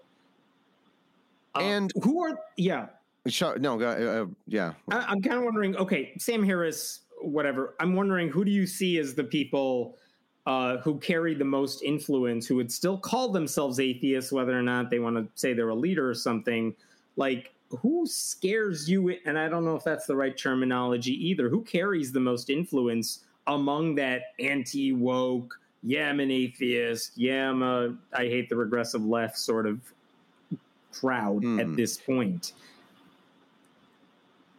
Uh, and who are yeah no, uh, uh, yeah. I, am kind of wondering. Okay, Sam Harris, whatever. I'm wondering who do you see as the people uh, who carry the most influence, who would still call themselves atheists, whether or not they want to say they're a leader or something. Like, who scares you? And I don't know if that's the right terminology either. Who carries the most influence among that anti woke? Yeah, I'm an atheist. Yeah, I'm a. I hate the regressive left sort of crowd mm. at hmm. this point.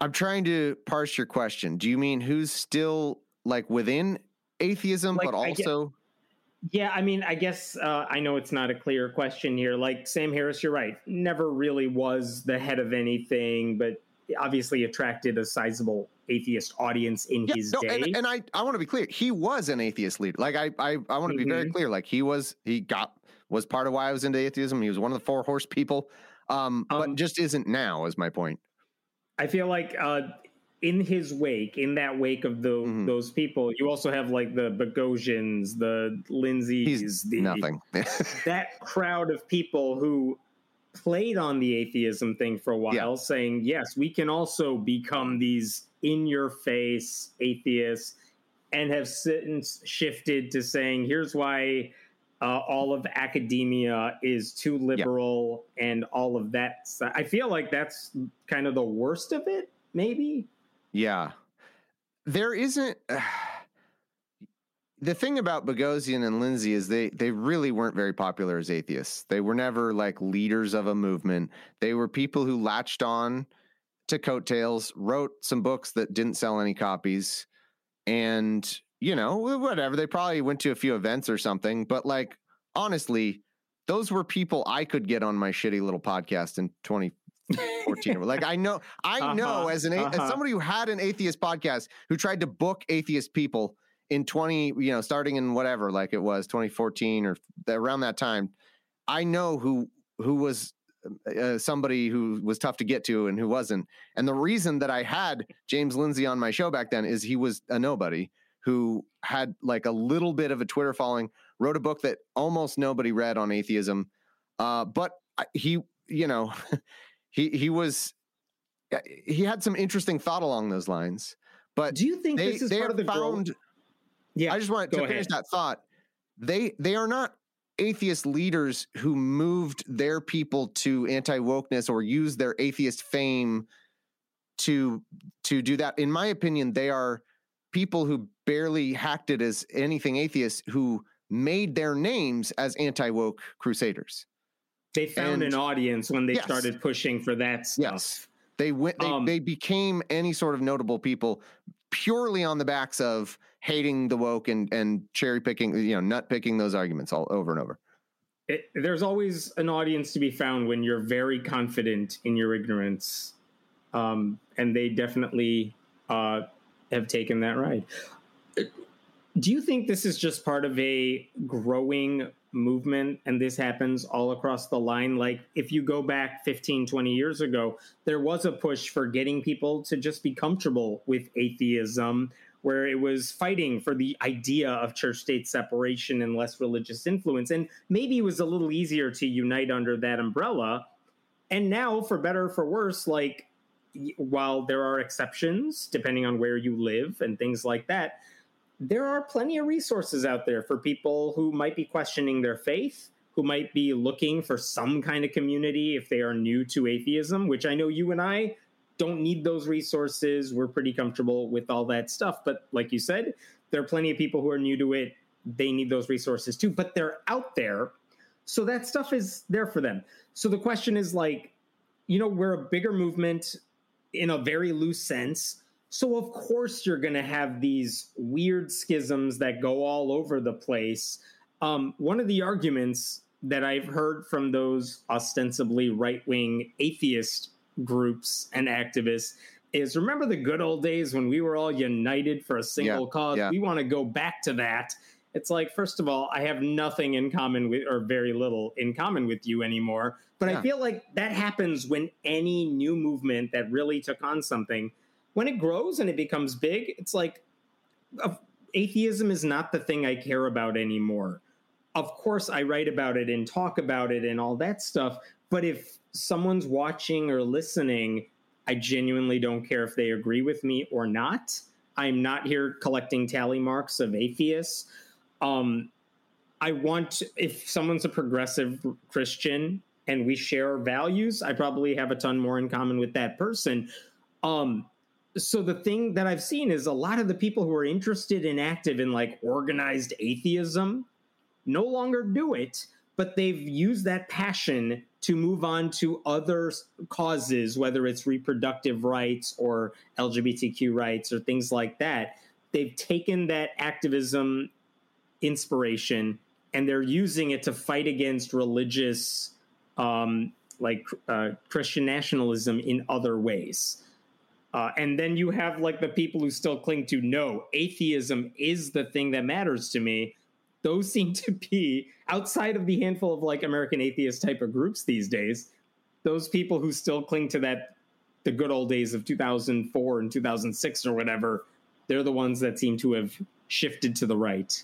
I'm trying to parse your question. Do you mean who's still like within atheism, like, but also? yeah, I mean, I guess uh, I know it's not a clear question here. Like Sam Harris, you're right. Never really was the head of anything, but obviously attracted a sizable atheist audience in yeah, his no, day. And, and, I, I want to be clear. He was an atheist leader. Like I, I, I want to be mm-hmm. very clear. Like he was, he got was part of why I was into atheism. He was one of the four horse people, um, um but just isn't now. Is my point. I feel like uh, in his wake, in that wake of the, mm-hmm. those people, you also have like the Boghossians, the Lindsays, He's the, nothing. *laughs* that crowd of people who played on the atheism thing for a while, yeah. saying, yes, we can also become these in your face atheists, and have since shifted to saying, here's why uh, all of academia is too liberal yeah. and all of that. I feel like that's kind of the worst of it, maybe. Yeah. There isn't. Uh, *sighs* the thing about Boghossian and Lindsay is they they really weren't very popular as atheists. They were never like leaders of a movement. They were people who latched on to coattails, wrote some books that didn't sell any copies, and you know whatever. They probably went to a few events or something, but like honestly, those were people I could get on my shitty little podcast in 2014. *laughs* like i know i uh-huh, know as an uh-huh. as somebody who had an atheist podcast who tried to book atheist people in 20 you know starting in whatever like it was 2014 or around that time i know who who was uh, somebody who was tough to get to and who wasn't and the reason that i had james lindsay on my show back then is he was a nobody who had like a little bit of a twitter following wrote a book that almost nobody read on atheism uh, but he you know *laughs* he he was uh, he had some interesting thought along those lines. But do you think they, this is they part of the found? Growth? Yeah, I just wanted to ahead. finish that thought. They they are not atheist leaders who moved their people to anti wokeness or used their atheist fame to to do that. In my opinion, they are people who barely hacked it as anything atheist who made their names as anti woke crusaders. They found and, an audience when they yes. started pushing for that stuff. Yes. They went they, um, they became any sort of notable people purely on the backs of hating the woke and and cherry picking, you know, nut picking those arguments all over and over. It, there's always an audience to be found when you're very confident in your ignorance. Um, and they definitely uh, have taken that ride. Do you think this is just part of a growing movement and this happens all across the line like if you go back 15 20 years ago there was a push for getting people to just be comfortable with atheism where it was fighting for the idea of church state separation and less religious influence and maybe it was a little easier to unite under that umbrella and now for better or for worse like while there are exceptions depending on where you live and things like that there are plenty of resources out there for people who might be questioning their faith, who might be looking for some kind of community if they are new to atheism, which I know you and I don't need those resources. We're pretty comfortable with all that stuff. But like you said, there are plenty of people who are new to it. They need those resources too, but they're out there. So that stuff is there for them. So the question is like, you know, we're a bigger movement in a very loose sense so, of course, you're going to have these weird schisms that go all over the place. Um, one of the arguments that I've heard from those ostensibly right wing atheist groups and activists is remember the good old days when we were all united for a single yeah, cause? Yeah. We want to go back to that. It's like, first of all, I have nothing in common with, or very little in common with you anymore. But yeah. I feel like that happens when any new movement that really took on something when it grows and it becomes big, it's like uh, atheism is not the thing I care about anymore. Of course, I write about it and talk about it and all that stuff. But if someone's watching or listening, I genuinely don't care if they agree with me or not. I'm not here collecting tally marks of atheists. Um, I want, if someone's a progressive Christian and we share values, I probably have a ton more in common with that person. Um, so the thing that I've seen is a lot of the people who are interested and active in like organized atheism no longer do it, but they've used that passion to move on to other causes, whether it's reproductive rights or LGBTQ rights or things like that. They've taken that activism inspiration and they're using it to fight against religious, um, like uh, Christian nationalism in other ways. Uh, and then you have like the people who still cling to no, atheism is the thing that matters to me. Those *laughs* seem to be outside of the handful of like American atheist type of groups these days. Those people who still cling to that the good old days of 2004 and 2006 or whatever, they're the ones that seem to have shifted to the right.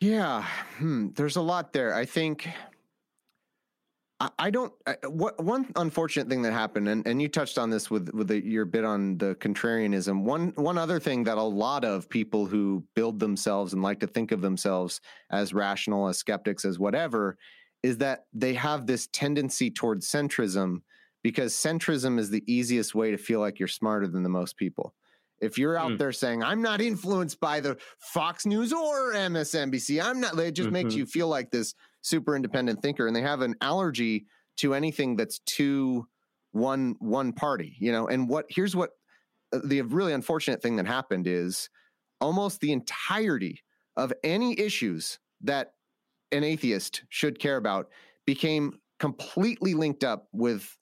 Yeah, hmm. there's a lot there. I think I, don't. I, what one unfortunate thing that happened, and, and you touched on this with with the, your bit on the contrarianism. One one other thing that a lot of people who build themselves and like to think of themselves as rational, as skeptics, as whatever, is that they have this tendency towards centrism because centrism is the easiest way to feel like you're smarter than the most people. If you're out mm. there saying, I'm not influenced by the Fox News or MSNBC, I'm not, it just mm-hmm. makes you feel like this super independent thinker. And they have an allergy to anything that's too one one party, you know. And what here's what uh, the really unfortunate thing that happened is almost the entirety of any issues that an atheist should care about became completely linked up with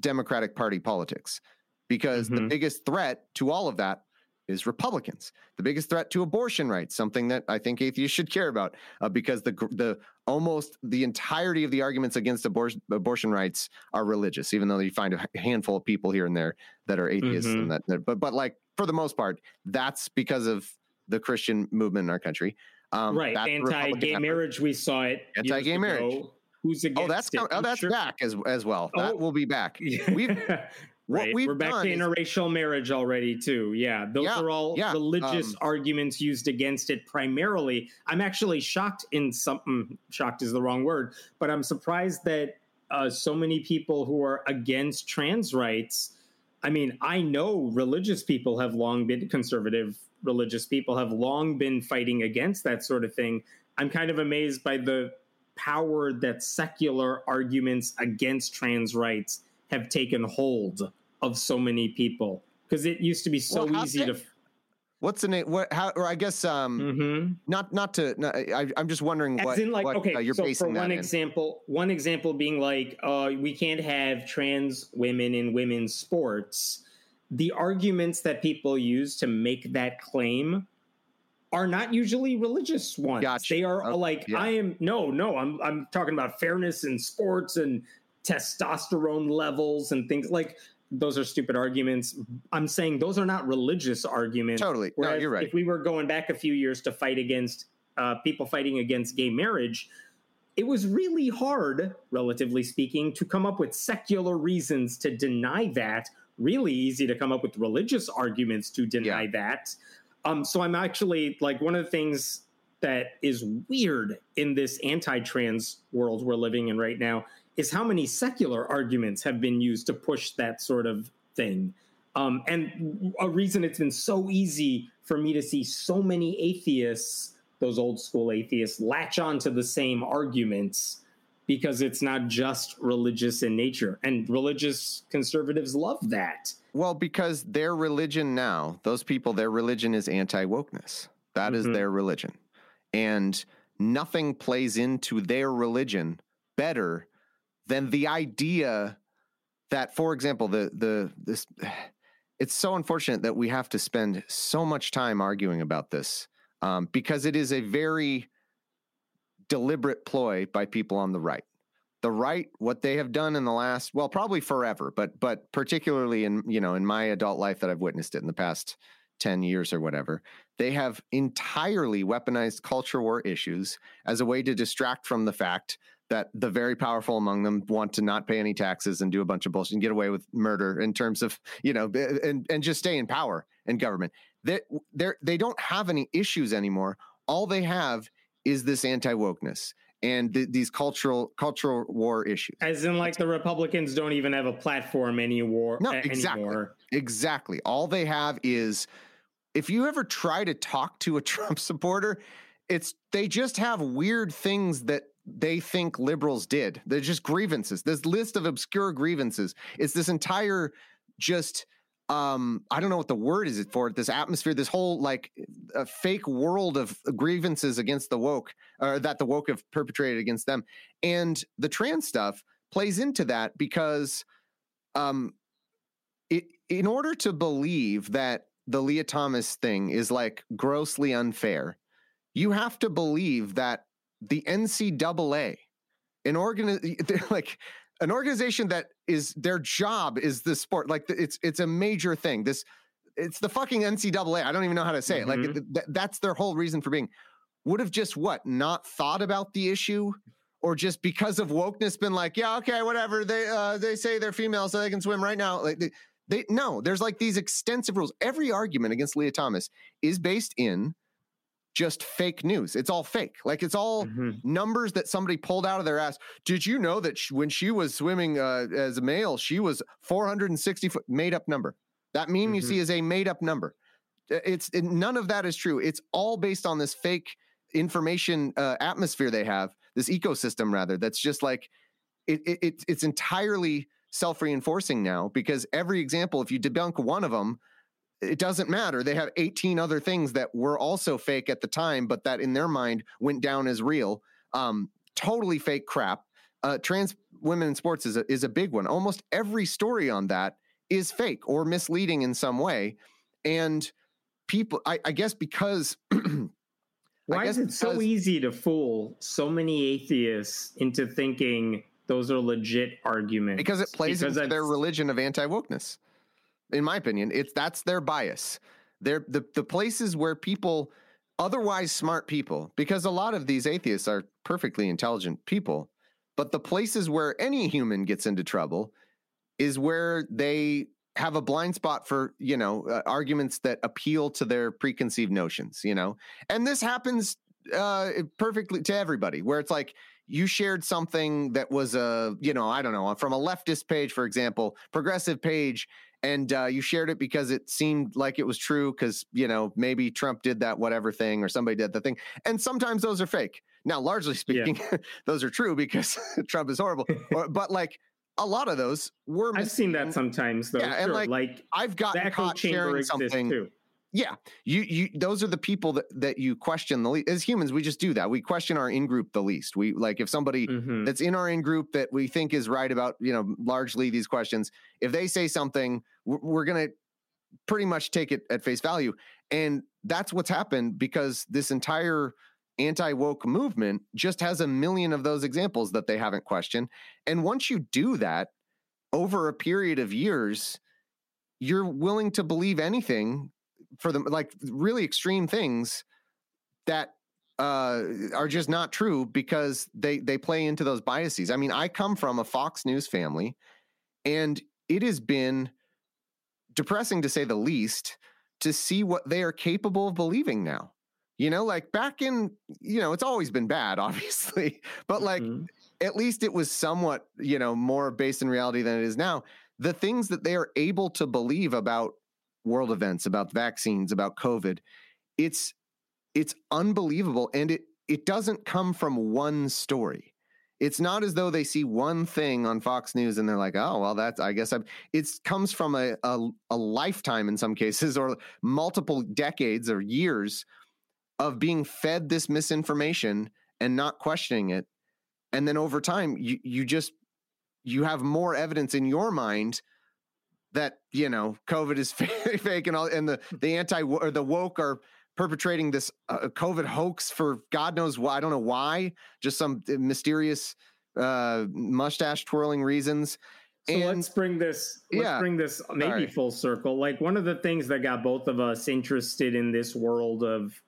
Democratic Party politics because mm-hmm. the biggest threat to all of that is Republicans. The biggest threat to abortion rights, something that I think atheists should care about, uh, because the the almost the entirety of the arguments against abortion abortion rights are religious, even though you find a handful of people here and there that are atheists. Mm-hmm. And that, but but like for the most part, that's because of the Christian movement in our country. Um, right, anti-gay marriage. We saw it. Anti-gay marriage. Who's against? Oh, that's it? oh, that's sure. back as as well. Oh. That will be back. *laughs* We've Right. We're back to interracial is, marriage already, too. Yeah. Those yeah, are all yeah, religious um, arguments used against it primarily. I'm actually shocked in something, shocked is the wrong word, but I'm surprised that uh, so many people who are against trans rights. I mean, I know religious people have long been conservative, religious people have long been fighting against that sort of thing. I'm kind of amazed by the power that secular arguments against trans rights have taken hold of so many people because it used to be so well, easy to What's the name? What? How? Or I guess um, mm-hmm. not not to. Not, I, am just wondering As what. In like, what, okay, uh, you're so basing for one example, one example being like, uh, we can't have trans women in women's sports. The arguments that people use to make that claim are not usually religious ones. Gotcha. They are like, yeah. I am no, no. I'm I'm talking about fairness in sports and testosterone levels and things like those are stupid arguments. I'm saying those are not religious arguments. Totally. Whereas no, you're right. If we were going back a few years to fight against uh, people fighting against gay marriage, it was really hard, relatively speaking, to come up with secular reasons to deny that. Really easy to come up with religious arguments to deny yeah. that. Um, so I'm actually like one of the things that is weird in this anti-trans world we're living in right now is how many secular arguments have been used to push that sort of thing. Um, and a reason it's been so easy for me to see so many atheists, those old school atheists, latch on to the same arguments because it's not just religious in nature. And religious conservatives love that. Well, because their religion now, those people, their religion is anti wokeness. That mm-hmm. is their religion. And nothing plays into their religion better than the idea that, for example, the the this *sighs* it's so unfortunate that we have to spend so much time arguing about this um, because it is a very deliberate ploy by people on the right. The right, what they have done in the last, well, probably forever, but but particularly in you know in my adult life that I've witnessed it in the past ten years or whatever, they have entirely weaponized culture war issues as a way to distract from the fact that the very powerful among them want to not pay any taxes and do a bunch of bullshit and get away with murder in terms of you know eh, and and just stay in power and government. They they they don't have any issues anymore. All they have is this anti wokeness and th- these cultural cultural war issues. As in like the republicans don't even have a platform anymore no exactly anymore. exactly. All they have is if you ever try to talk to a *laughs* trump supporter it's they just have weird things that they think liberals did. They're just grievances. This list of obscure grievances. It's this entire just um I don't know what the word is for it. This atmosphere, this whole like a fake world of grievances against the woke, or that the woke have perpetrated against them, and the trans stuff plays into that because, um, it in order to believe that the Lia Thomas thing is like grossly unfair, you have to believe that the NCAA, an organ, *laughs* like an organization that is their job is the sport. Like it's it's a major thing. This it's the fucking NCAA. I don't even know how to say mm-hmm. it. Like th- that's their whole reason for being. Would have just what not thought about the issue, or just because of wokeness been like, yeah, okay, whatever. They uh, they say they're female, so they can swim right now. Like they, they no, there's like these extensive rules. Every argument against Lia Thomas is based in just fake news. It's all fake. Like it's all mm-hmm. numbers that somebody pulled out of their ass. Did you know that she, when she was swimming uh, as a male, she was 460 foot made up number? That meme mm-hmm. you see is a made up number. It's it, none of that is true. It's all based on this fake information uh, atmosphere they have, this ecosystem rather. That's just like it, it it's entirely self reinforcing now because every example, if you debunk one of them, it doesn't matter. They have 18 other things that were also fake at the time, but that in their mind went down as real. Um, totally fake crap. Uh, trans women in sports is a, is a big one. Almost every story on that is fake or misleading in some way. And people, I, I guess, because. *clears throat* Why is it so easy to fool so many atheists into thinking those are legit arguments? Because it plays because into their religion of anti wokeness in my opinion. It's that's their bias. They're the the places where people otherwise smart people, because a lot of these atheists are perfectly intelligent people, but the places where any human gets into trouble is where they have a blind spot for you know uh, arguments that appeal to their preconceived notions you know and this happens uh perfectly to everybody where it's like you shared something that was a you know i don't know from a leftist page for example progressive page and uh, you shared it because it seemed like it was true because you know maybe Trump did that whatever thing or somebody did the thing, and sometimes those are fake. Now, largely *laughs* speaking, yeah. those are true because *laughs* Trump is horrible. *laughs* or, but like a lot of those were. I've seen that sometimes though. Yeah, sure. and like, like I've gotten caught sharing something. Too. Yeah, you you those are the people that that you question the least. As humans, we just do that. We question our in group the least. We like if somebody mm-hmm. that's in our in group that we think is right about you know largely these questions. If they say something, we're, we're gonna pretty much take it at face value, and that's what's happened because this entire anti woke movement just has a million of those examples that they haven't questioned. And once you do that over a period of years, you're willing to believe anything for the like really extreme things that uh, are just not true because they they play into those biases. I mean, I come from a Fox News family, and it has been depressing to say the least to see what they are capable of believing now. You know, like back in, you know, it's always been bad, *laughs* obviously, but like mm-hmm. at least it was somewhat, you know, more based in reality than it is now. The things that they are able to believe about world events, about vaccines, about COVID. It's it's unbelievable, and it it doesn't come from one story. It's not as though they see one thing on Fox News and they're like, "Oh, well, that's I guess I'm." It comes from a, a a lifetime in some cases, or multiple decades or years of being fed this misinformation and not questioning it, and then over time, you you just you have more evidence in your mind that you know COVID is *laughs* fake and all, and the the anti or the woke are perpetrating this uh, COVID hoax for God knows why. I don't know why, just some uh, mysterious uh, mustache twirling reasons. So and, let's bring this. Let's yeah, bring this maybe full circle. Like one of the things that got both of us interested in this world of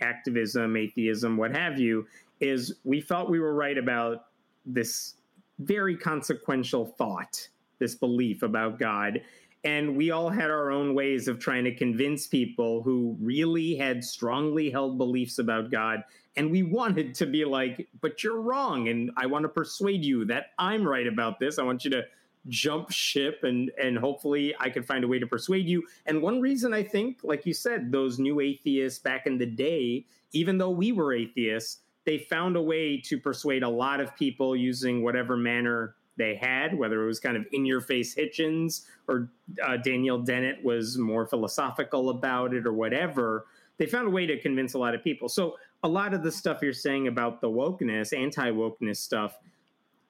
activism, atheism, what have you, is we felt we were right about this very consequential thought this belief about God. And we all had our own ways of trying to convince people who really had strongly held beliefs about God. And we wanted to be like, but you're wrong. And I want to persuade you that I'm right about this. I want you to jump ship and and hopefully I can find a way to persuade you. And one reason I think, like you said, those new atheists back in the day, even though we were atheists, they found a way to persuade a lot of people using whatever manner they had, whether it was kind of in your face Hitchens or uh, Daniel Dennett was more philosophical about it or whatever. They found a way to convince a lot of people. So a lot of the stuff you're saying about the wokeness, anti wokeness stuff,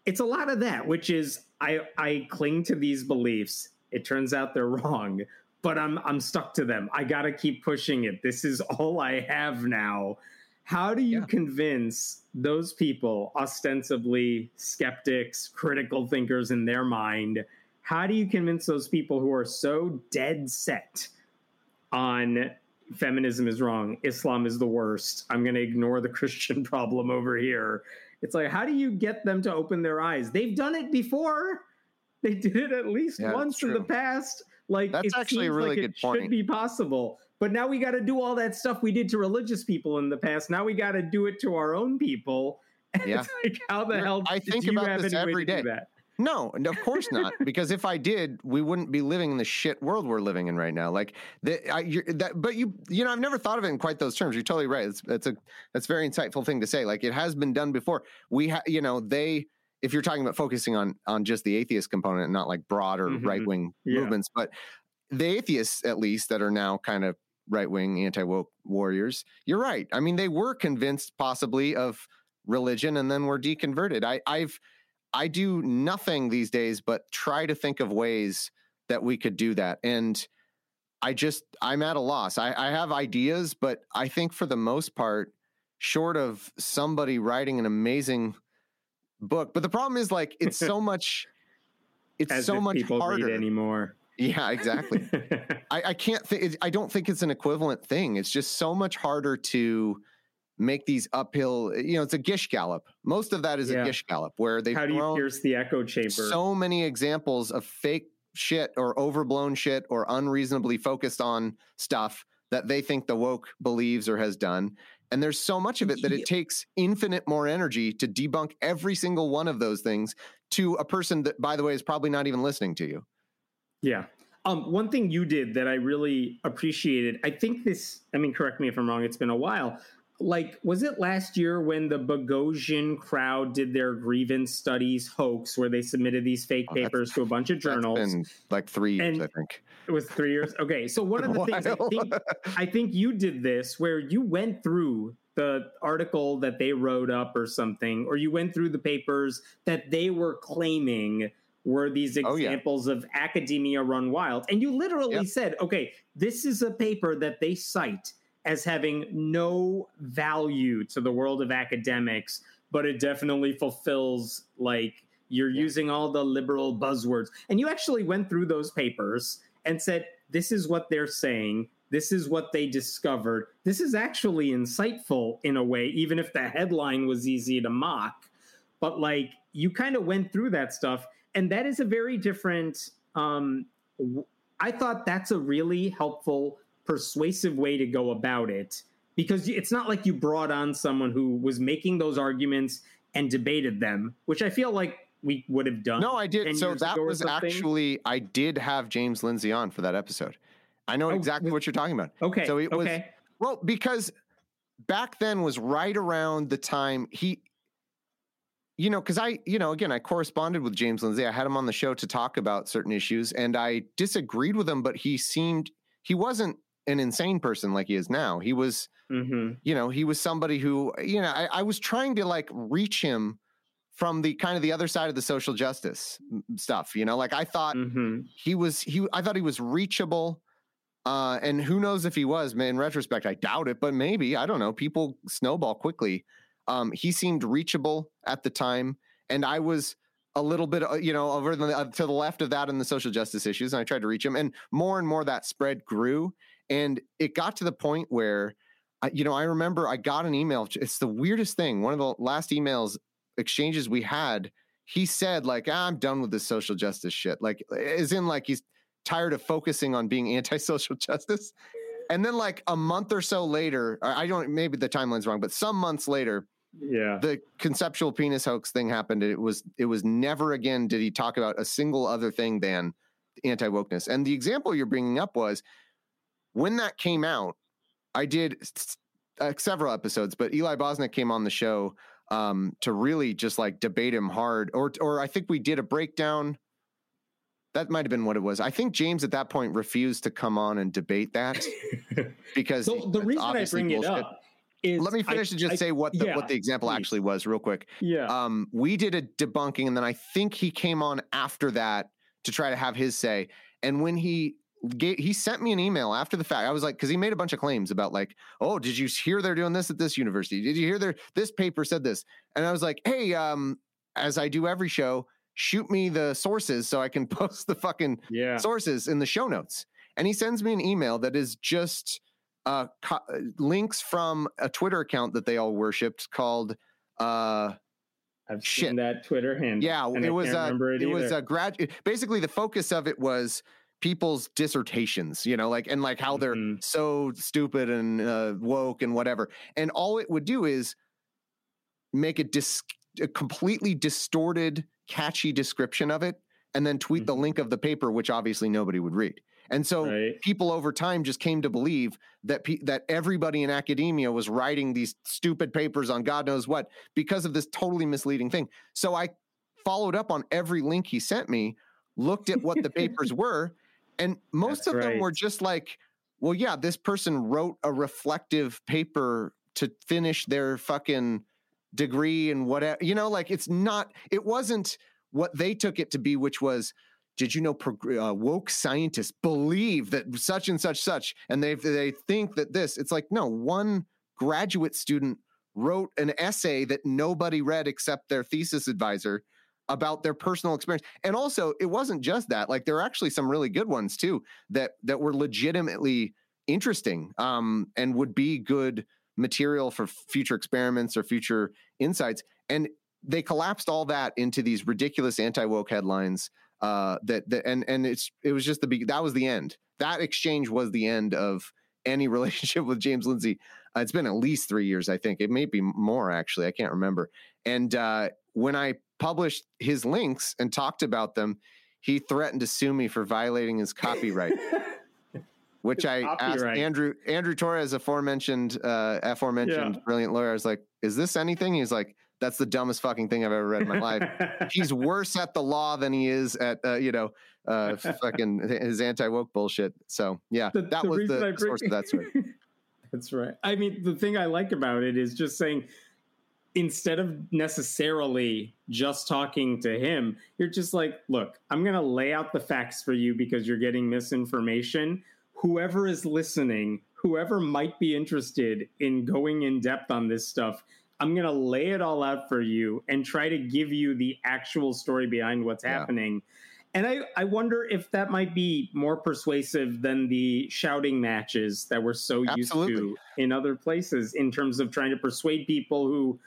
it's a lot of that, which is I I cling to these beliefs. It turns out they're wrong, but I'm I'm stuck to them. I got to keep pushing it. This is all I have now. How do you Yeah. convince those people, ostensibly skeptics, critical thinkers in their mind? How do you convince those people who are so dead set on feminism is wrong, Islam is the worst, I'm going to ignore the *laughs* Christian problem over here? It's like, how do you get them to open their eyes? They've done it before. They did it at least Yeah, once in the past. Like That's actually a really like good it point. should be possible. But now we got to do all that stuff we did to religious people in the past. Now we got to do it to our own people. *laughs* And Yeah. it's like, how the hell I do think you about have this every day. No, of course not. *laughs* because if I did, we wouldn't be living in the shit world we're living in right now. Like the, I, you're, that, but you, you know, I've never thought of it in quite those terms. You're totally right. It's, it's a, that's a very insightful thing to say. Like it has been done before. We, ha, you know, they, if you're talking about focusing on on just the atheist component, and not like broader Mhm. right wing Yeah. movements, but the atheists, at least, that are now kind of right wing anti woke warriors. You're right. I mean, they were convinced possibly of religion, and then were deconverted. I, I've I do nothing these days but try to think of ways that we could do that. And I just, I'm at a loss. I, I have ideas, but I think for the most part, short of somebody writing an amazing book, but the problem is like, it's so *laughs* much, it's As so much people harder. read anymore. Yeah, exactly. *laughs* I, I can't think, I don't think it's an equivalent thing. It's just so much harder to make these uphill, eh, you know, it's a gish gallop. Most of that is Yeah. a gish gallop where they've how do you pierce the echo chamber? so many examples of fake shit or overblown shit or unreasonably focused on stuff that they think the woke believes or has done. And there's so much of it that it takes infinite more energy to debunk every single one of those things to a person that, by the way, is probably not even listening to you. Yeah. Um, one thing you did that I really appreciated, I think this, I mean, correct me if I'm wrong, it's been a while. Like, was it last year when the Boghossian crowd did their grievance studies hoax where they submitted these fake Oh, papers to a bunch of journals? Like three years, And- I think. It was three years. Okay. So, one of the things I *laughs* think, I think you did this where you went through the article that they wrote up or something, or you went through the papers that they were claiming were these Oh, yeah. examples of academia run wild. And you literally Yep. said, okay, this is a paper that they cite as having no value to the world of academics, but it definitely fulfills like you're Yeah. using all the liberal buzzwords. And you actually went through those papers and said, this is what they're saying. This is what they discovered. This is actually insightful in a way, even if the headline was easy to mock. But like you kind of went through that stuff, and that is a very different. Um, I thought that's a really helpful, persuasive way to go about it because it's not like you brought on someone who was making those arguments and debated them, which I feel like we would have done. No, I 10 did. So that was actually, I did have James Lindsay on for that episode. I know Oh, exactly what you're talking about. okay. so it was- okay. Well, because back then was right around the time he, you know, because I, you know, again, I corresponded with James Lindsay. I had him on the show to talk about certain issues, and I disagreed with him, but he seemed he wasn't an insane person like he is now. He was, hmm you know, he was somebody who, you know, I, I was trying to like reach him from the kind of the other side of the social justice stuff. You know, like I thought hmm he was he I thought he was reachable. Uh, and who knows if he was, man, in retrospect, I doubt it, but maybe, I don't know. People snowball quickly. Um, he seemed reachable at the time. And I was a little bit, uh, you know, over the, uh, to the left of that in the social justice issues. And I tried to reach him. And more and more that spread grew. And it got to the point where, you know, I remember I got an email. It's the weirdest thing. One of the last emails exchanges we had, he said, like, ah, I'm done with this social justice shit. Like, as in, like, he's tired of focusing on being *laughs* anti-social justice. And then like a month or so later, I don't maybe the timeline's wrong, but some months later, Yeah. the conceptual penis hoax thing happened. It was it was never again did he talk about a single other thing than anti-wokeness. And the example you're bringing up was when that came out, I did uh, several episodes, but Eli Bosnick came on the show um, to really just like debate him hard, or or I think we did a breakdown. That might have been what it was. I think James at that point refused to come on and debate that *laughs* because so the reason I bring it up is Let me I- finish and just I- say what the yeah, what the example please. actually was, real quick. Yeah. Um, we did a debunking, and then I think he came on after that to try to have his say. And when he gave, he sent me an email after the fact. I was like, because he made a bunch of claims about like, oh, did you hear they're doing this at this university? Did you hear their this paper said this? And I was like, hey, um, as I do every show, shoot me the sources so I can *laughs* post the fucking yeah. sources in the show notes. And he sends me an email that is just uh, co- links from a Twitter account that they all worshipped called. Uh, I've shit. seen that Twitter handle. Yeah, it was. Uh, remember it it was a grad. Basically, the focus of it was people's dissertations. You know, like and like how they're Mhm. so stupid and uh, woke and whatever. And all it would do is make a, dis- a completely distorted, catchy description of it, and then tweet the link of the paper, which obviously nobody would read. And so right. people over time just came to believe that pe- that everybody in academia was writing these stupid papers on God knows what because of this totally misleading thing. So I followed up on every link he sent me, looked at what the papers *laughs* were, and most That's of them were just like, well, yeah, this person wrote a reflective paper to finish their fucking degree and whatever. You know, like it's not. It wasn't what they took it to be, which was did you know prog- uh, woke scientists believe that such and such such and they they think that this it's like no one graduate student wrote an essay that nobody read except their thesis advisor about their personal experience. And also it wasn't just that like there are actually some really good ones too that that were legitimately interesting um and would be good material for future experiments or future insights. And they collapsed all that into these ridiculous anti-woke headlines uh that, that and and it's it was just the be- that was the end. That exchange was the end of any *laughs* relationship with james lindsay. Uh, it's been at least three years i think. It may be more actually. I can't remember. And uh when i published his links and talked about them he threatened to sue me for violating his copyright *laughs* which i asked andrew andrew Torrez aforementioned uh aforementioned Yeah. brilliant lawyer. I was like is this anything? He's like that's the dumbest fucking thing i've ever read in my life *laughs* he's worse at the law than he is at uh, you know uh *laughs* fucking his anti woke bullshit. So yeah, The- that the was the bring- source of that story. *laughs* That's right. I mean, the thing I like about it is just saying instead of necessarily just talking to him, you're just like, look, I'm going to lay out the facts for you because you're getting misinformation. Whoever is listening, whoever might be interested in going in depth on this stuff, I'm going to lay it all out for you and try to give you the actual story behind what's Yeah. happening. And I, I wonder if that might be more persuasive than the shouting matches that we're so used to in other places in terms of trying to persuade people who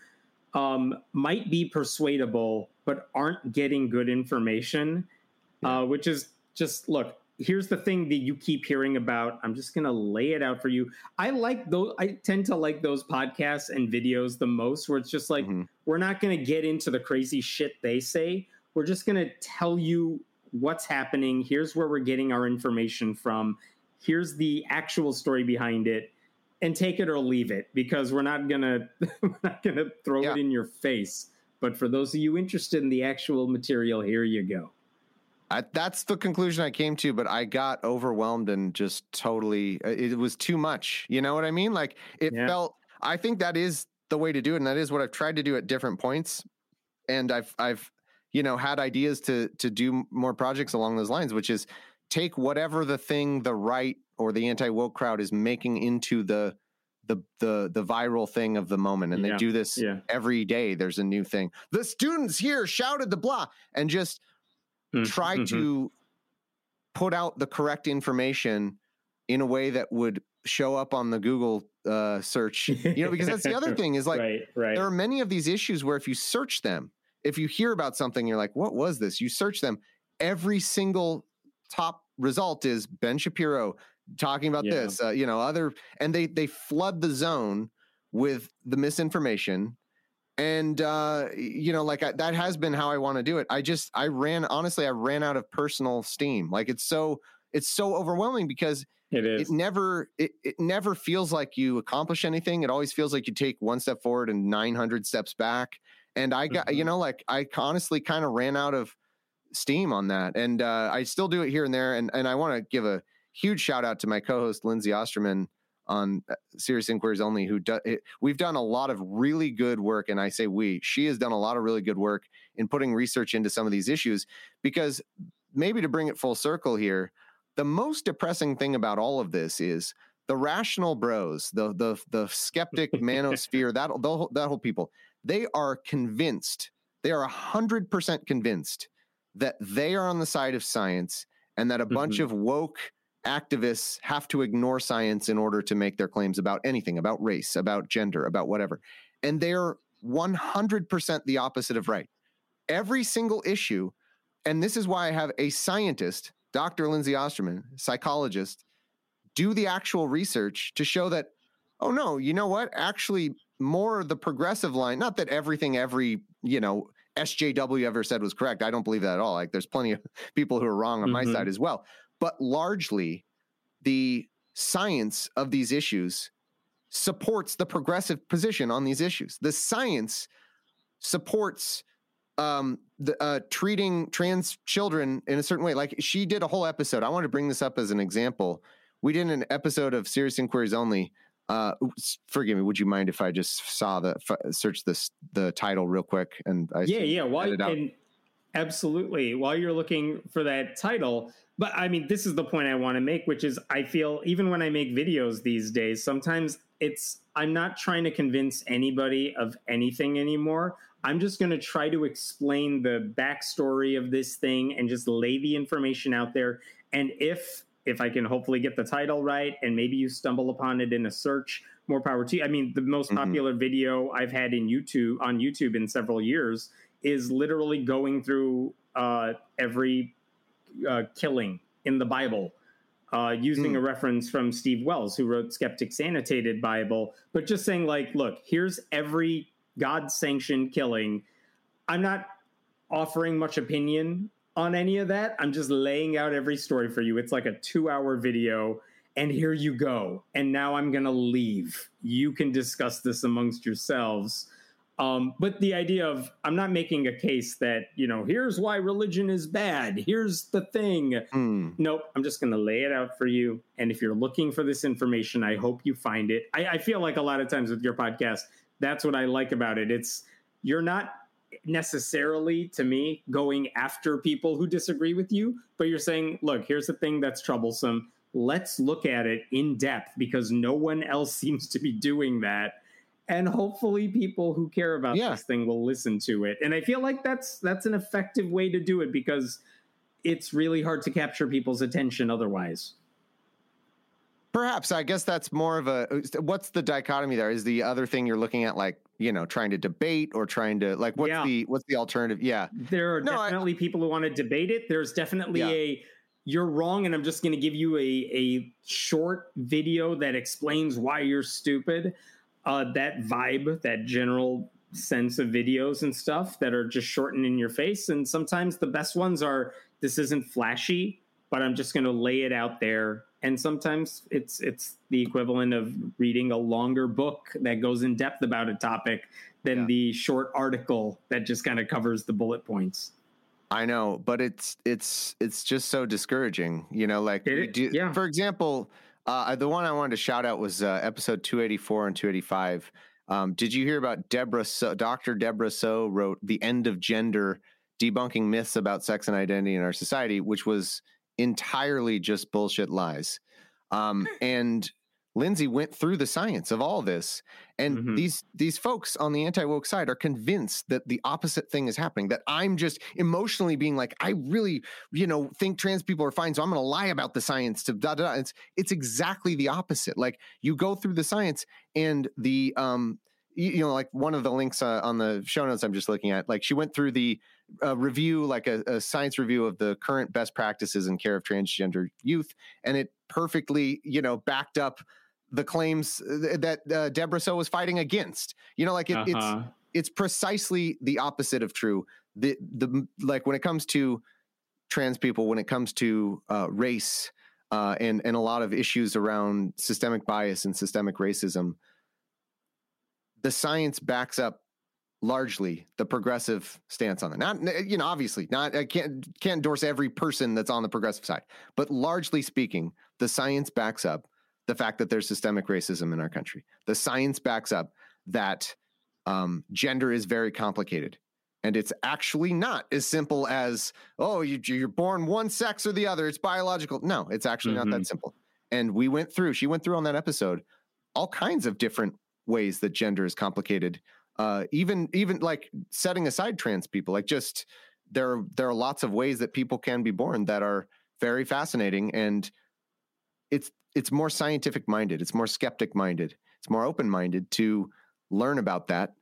um, might be persuadable but aren't getting good information, uh, which is just look. Here's the thing that you keep hearing about. I'm just gonna lay it out for you. I like those. I tend to like those podcasts and videos the most, where it's just like Mhm. we're not gonna get into the crazy shit they say. We're just gonna tell you what's happening. Here's where we're getting our information from. Here's the actual story behind it, and take it or leave it because we're not gonna *laughs* we're not gonna throw Yeah. it in your face. But for those of you interested in the actual material, here you go. I, that's the conclusion I came to, but I got overwhelmed and just totally, uh, it was too much. You know what I mean? Like it Yeah. felt, I think that is the way to do it. And that is what I've tried to do at different points. And I've, I've, you know, had ideas to, to do more projects along those lines, which is take whatever the thing the right or the anti woke crowd is making into the, the, the, the viral thing of the moment. And Yeah. they do this Yeah. every day. There's a new thing. The students here shouted the blah and just, try Mhm. to put out the correct information in a way that would show up on the Google uh, search. You know, because that's the other *laughs* thing is like right, right. there are many of these issues where if you search them, if you hear about something, you're like, what was this? You search them, every single top result is Ben Shapiro talking about Yeah. this, uh, you know, other, and they they flood the zone with the misinformation. And uh, you know, like I, that has been how I want to do it. I just, I ran honestly, I ran out of personal steam. Like it's so, it's so overwhelming because it is it never it, it never feels like you accomplish anything it always feels like you take one step forward and 900 steps back and i got you Mhm. know like i honestly kind of ran out of steam on that and uh, i still do it here and there and, and i want to give a huge shout out to my co-host lindsay osterman on uh, serious inquiries only who do, it, we've done a lot of really good work and i say we she has done a lot of really good work in putting research into some of these issues because maybe to bring it full circle here the most depressing thing about all of this is the rational bros, the the the skeptic *laughs* manosphere, that the, that whole people, they are convinced, they are hundred percent convinced that they are on the side of science and that a bunch mm-hmm. of woke activists have to ignore science in order to make their claims about anything, about race, about gender, about whatever. And they're 100% the opposite of right. Every single issue, and this is why I have a scientist, Dr. Lindsay Osterman, psychologist, do the actual research to show that, oh no, you know what? Actually, more the progressive line, not that everything every, you know, SJW ever said was correct. I don't believe that at all. Like there's plenty of *laughs* people who are wrong on mm-hmm. my side as well. But largely, the science of these issues supports the progressive position on these issues. The science supports um, the, uh, treating trans children in a certain way. Like she did a whole episode. I want to bring this up as an example. We did an episode of Serious Inquiries Only. Uh, forgive me. Would you mind if I just saw the f- search this the title real quick and I yeah yeah why and absolutely while you're looking for that title but I mean, this is the point I want to make, which is I feel even when I make videos these days, sometimes it's I'm not trying to convince anybody of anything anymore. I'm just going to try to explain the backstory of this thing and just lay the information out there. And if if I can hopefully get the title right, and maybe you stumble upon it in a search, more power to you. I mean, the most mm-hmm. popular video I've had in YouTube on YouTube in several years is literally going through uh, every uh, killing in the Bible, uh, using mm. a reference from Steve Wells, who wrote Skeptic's Annotated Bible, but just saying, like, look, here's every God sanctioned killing. I'm not offering much opinion on any of that. I'm just laying out every story for you. It's like a two hour video, and here you go. And now I'm going to leave. You can discuss this amongst yourselves. Um, but the idea of I'm not making a case that you know here's why religion is bad. Here's the thing. Mm. Nope. I'm just going to lay it out for you. And if you're looking for this information, I hope you find it. I, I feel like a lot of times with your podcast, that's what I like about it. It's you're not necessarily to me going after people who disagree with you, but you're saying, look, here's the thing that's troublesome. Let's look at it in depth because no one else *laughs* seems to be doing that and hopefully people who care about yeah. this thing will listen to it. And i feel like that's that's an effective way to do it because it's really hard to capture people's attention otherwise. Perhaps. I guess that's more of a what's the dichotomy there? Is the other thing you're looking at like you know trying to debate or trying to like what's yeah. the what's the alternative? Yeah. There are no, definitely I, people who want to debate it. There's definitely yeah. a you're wrong and i'm just going to give you a a short video that explains why you're stupid uh, that vibe, that general sense of videos and stuff that are just shortened in your face. And sometimes the best ones are this isn't flashy, but I'm just going to lay it out there. And sometimes it's it's the equivalent of reading a longer book that goes in depth about a topic than yeah. the short article that just kind of covers the bullet points. I know, but it's it's it's just so discouraging. You know, like do, yeah. for example, uh, the one I wanted to shout out was uh, episode 284 and 285. Um, did you hear about Debra? So, Dr. Debra Soh wrote "The End of Gender: Debunking Myths About Sex and Identity in Our Society," which was entirely just bullshit lies. Um, and Lindsay went through the science of all this, and mm-hmm. these these folks on the anti woke side are convinced that the opposite thing is happening. That I'm just emotionally being like, I really, you know, think trans people are fine, so I'm going to lie about the science. To da, da, da. It's it's exactly the opposite. Like you go through the science, and the um, you, you know, like one of the links uh, on the show notes I'm just looking at, like she went through the uh, review, like a, a science review of the current best practices in care of transgender youth, and it perfectly, you know, backed up the claims uh, that uh, Debra Soh was fighting against. You know, like it, uh-huh. it's it's precisely the opposite of true. The the like when it comes to trans people, when it comes to uh, race, uh, and and a lot of issues around systemic bias and systemic racism, the science backs up largely the progressive stance on it. Not you know, obviously, not I can't can't endorse every person that's on the progressive side, but largely speaking, the science backs up the fact that there's systemic racism in our country. The science backs up that um, gender is very complicated. And it's actually not as simple as, oh, you, you're born one sex or the other. It's biological. No, it's actually mm-hmm. not that simple. And we went through, she went through on that episode all kinds of different ways that gender is complicated. Uh, even even like setting aside trans people, like just there there are lots of ways that people can be born that are very fascinating, and it's it's more scientific minded, it's more skeptic minded, it's more open minded to learn about that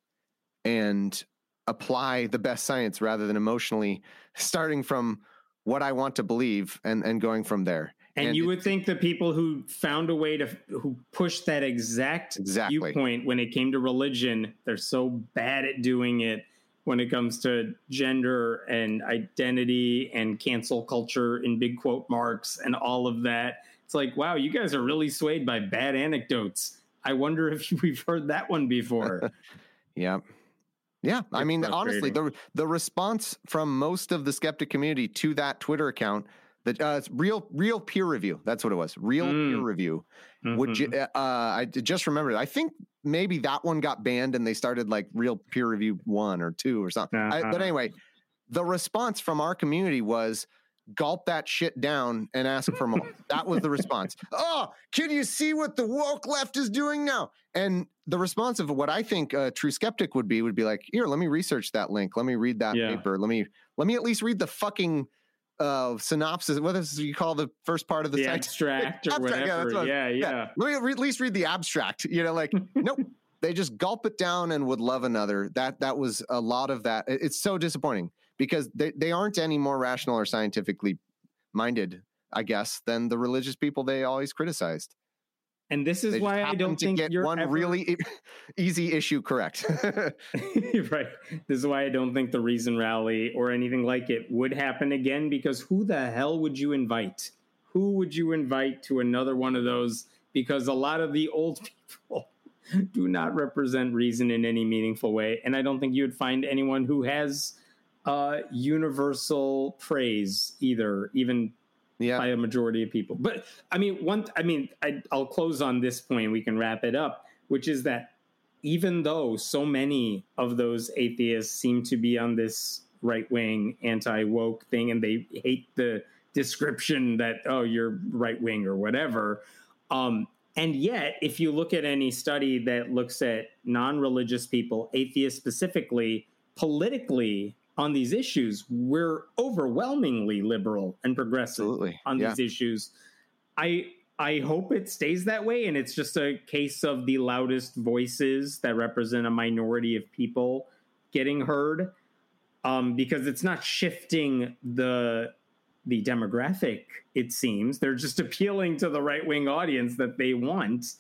and apply the best science rather than emotionally *laughs* starting from what I want to believe and, and going from there. And, and you would think the people who found a way to who pushed that exact exactly. viewpoint when it came to religion, they're so bad at doing it when it comes to gender and identity and cancel culture in big quote marks and all of that. It's like, wow, you guys are really swayed by bad anecdotes. I wonder if *laughs* we've heard that one before. *laughs* yeah. Yeah, I mean, honestly, the the response from most of the skeptic community to that Twitter account, that uh, real real peer review. That's what it was. Real mm. peer review. Mm-hmm. Would you? Uh, I just remembered. I think maybe that one got banned, and they started like real peer review one or two or something. Uh-huh. I, but uh-huh. anyway, the response from our community was gulp that shit down and ask for more. *laughs* that was the response. Oh, can you see what the woke left is doing now? And the response of what I think a true skeptic would be would be like, here, let me research that link. Let me read that yeah. paper. Let me let me at least read the fucking uh, synopsis. What is you call the first part of the, the abstract or *laughs* abstract, whatever? Yeah, yeah, yeah. yeah. Let me re- at least read the abstract. You know, like *laughs* nope. They just gulp it down and would love another. That that was a lot of that. It's so disappointing because they, they aren't any more rational or scientifically minded, I guess, than the religious people they always criticized. And this is why I don't think get you're one ever... really *laughs* easy issue correct. *laughs* *laughs* right. This is why I don't think the Reason Rally or anything like it would happen again because who the hell would you invite? Who would you invite to another one of those? Because a lot of the old people do not represent reason in any meaningful way. And I don't think you would find anyone who has uh, universal praise either, even yeah. by a majority of people. But I mean, one, I mean, I, I'll close on this point. We can wrap it up, which is that even though so many of those atheists seem to be on this right wing anti woke thing, and they hate the description that oh you're right wing or whatever. Um, and yet, if you look at any study that looks at non religious people, atheists specifically, politically on these issues, we're overwhelmingly liberal and progressive Absolutely. on yeah. these issues. I I hope it stays that way, and it's just a case of the loudest voices that represent a minority of people getting heard, um, because it's not shifting the the demographic. It seems they're just *laughs* appealing to the right wing audience that they want.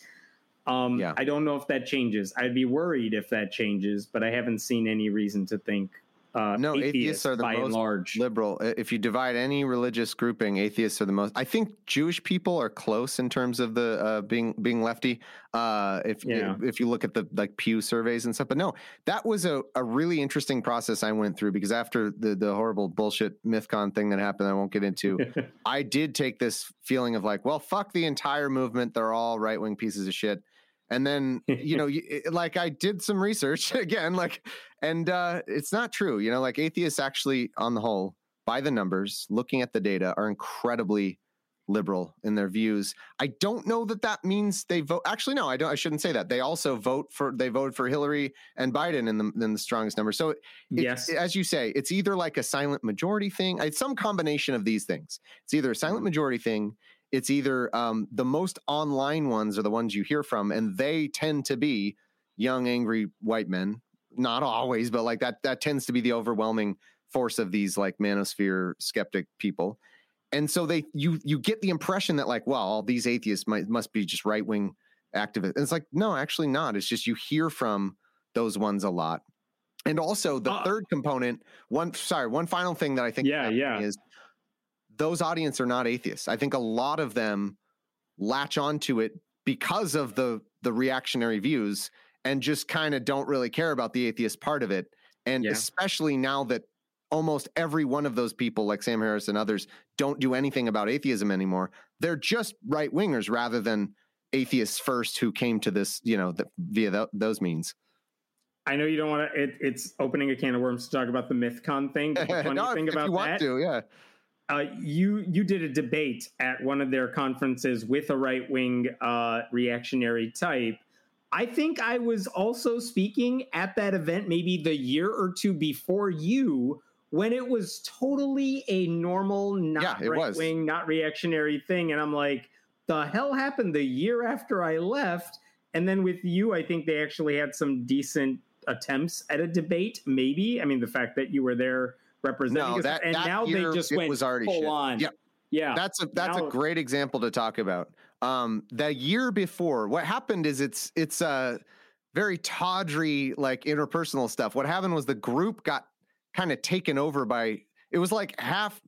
Um, yeah. I don't know if that changes. I'd be worried if that changes, but I haven't seen any reason to think uh, no, atheists, atheists are the most large. liberal. If you divide any religious grouping, atheists are the most. I think Jewish people are close in terms of the uh, being being lefty. Uh, if yeah. if you look at the like Pew surveys and stuff, but no, that was a, a really interesting process I went through because after the the horrible bullshit MythCon thing that happened, I won't get into. *laughs* I did take this feeling of like, well, fuck the entire movement. They're all right wing pieces of shit and then you know *laughs* like i did some research *laughs* again like and uh it's not true you know like atheists actually on the whole by the numbers looking at the data are incredibly liberal in their views. I don't know that that means they vote actually no i don't i shouldn't say that. They also vote for they voted for hillary and biden in the in the strongest number. So it, yes. as you say it's either like a silent majority thing it's some combination of these things. It's either a silent mm-hmm. majority thing it's either um, the most online ones are the ones you hear from, and they tend to be young, angry white men. Not always, but like that that tends to be the overwhelming force of these like manosphere skeptic people. And so they you you get the impression that like, well, all these atheists might must be just right wing activists. And it's like, no, actually not. It's just you hear from those ones a lot. And also the uh, third component, one sorry, one final thing that I think yeah, yeah. is those audience are not atheists. I think a lot of them latch onto it because of the the reactionary views and just kind of don't really care about the atheist part of it. And yeah. especially now that almost every one of those people, like Sam Harris and others, don't do anything about atheism anymore. They're just right wingers rather than atheists first who came to this, you know, the, via the, those means. I know you don't want to. It's opening a can of worms to talk about the MythCon thing. But the *laughs* funny no, thing if, about if you want that, to, yeah. Uh, you you did a debate at one of their conferences with a right wing uh, reactionary type. I think I was also speaking at that event maybe the year or two before you, when it was totally a normal, not Yeah, right wing, not reactionary thing, and I'm like, the hell happened the year after I left? And then with you, I think they actually had some decent attempts at a debate. Maybe I mean the fact that you were there representing No, us, that- and that now year, they just went was already full shit. on. Yep. Yeah, That's a that's Now- a great example to talk about. Um, the year before, what happened is it's it's uh very tawdry like interpersonal stuff. What happened was the group got kind of taken over by it was like half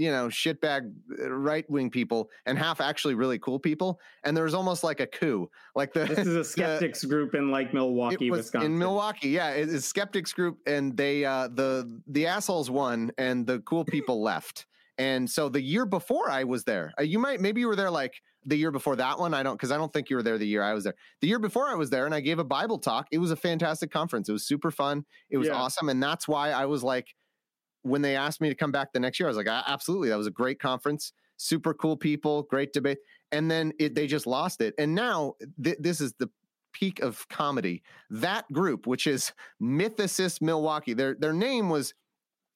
you know shitbag right wing people and half actually really cool people, and there was almost like a coup. Like the this is a *laughs* skeptics group in like Milwaukee, it was Wisconsin. in Milwaukee. Yeah, it- it's skeptics group, and they uh, the the assholes won, and the cool people left. And so the year before I was there, uh, you might maybe you were there like the year before that one. I don't because I don't think you were there the year I was there. The year before I was there, and I gave a Bible talk. It was a fantastic conference. It was super fun. It was Yeah. awesome, and that's why I was like, when they asked me to come back the next year, I was like, absolutely, that was a great conference. Super cool people, great debate. And then it, they just lost it. And now th- this is the peak of comedy. That group, which is Mythicist Milwaukee, their their name was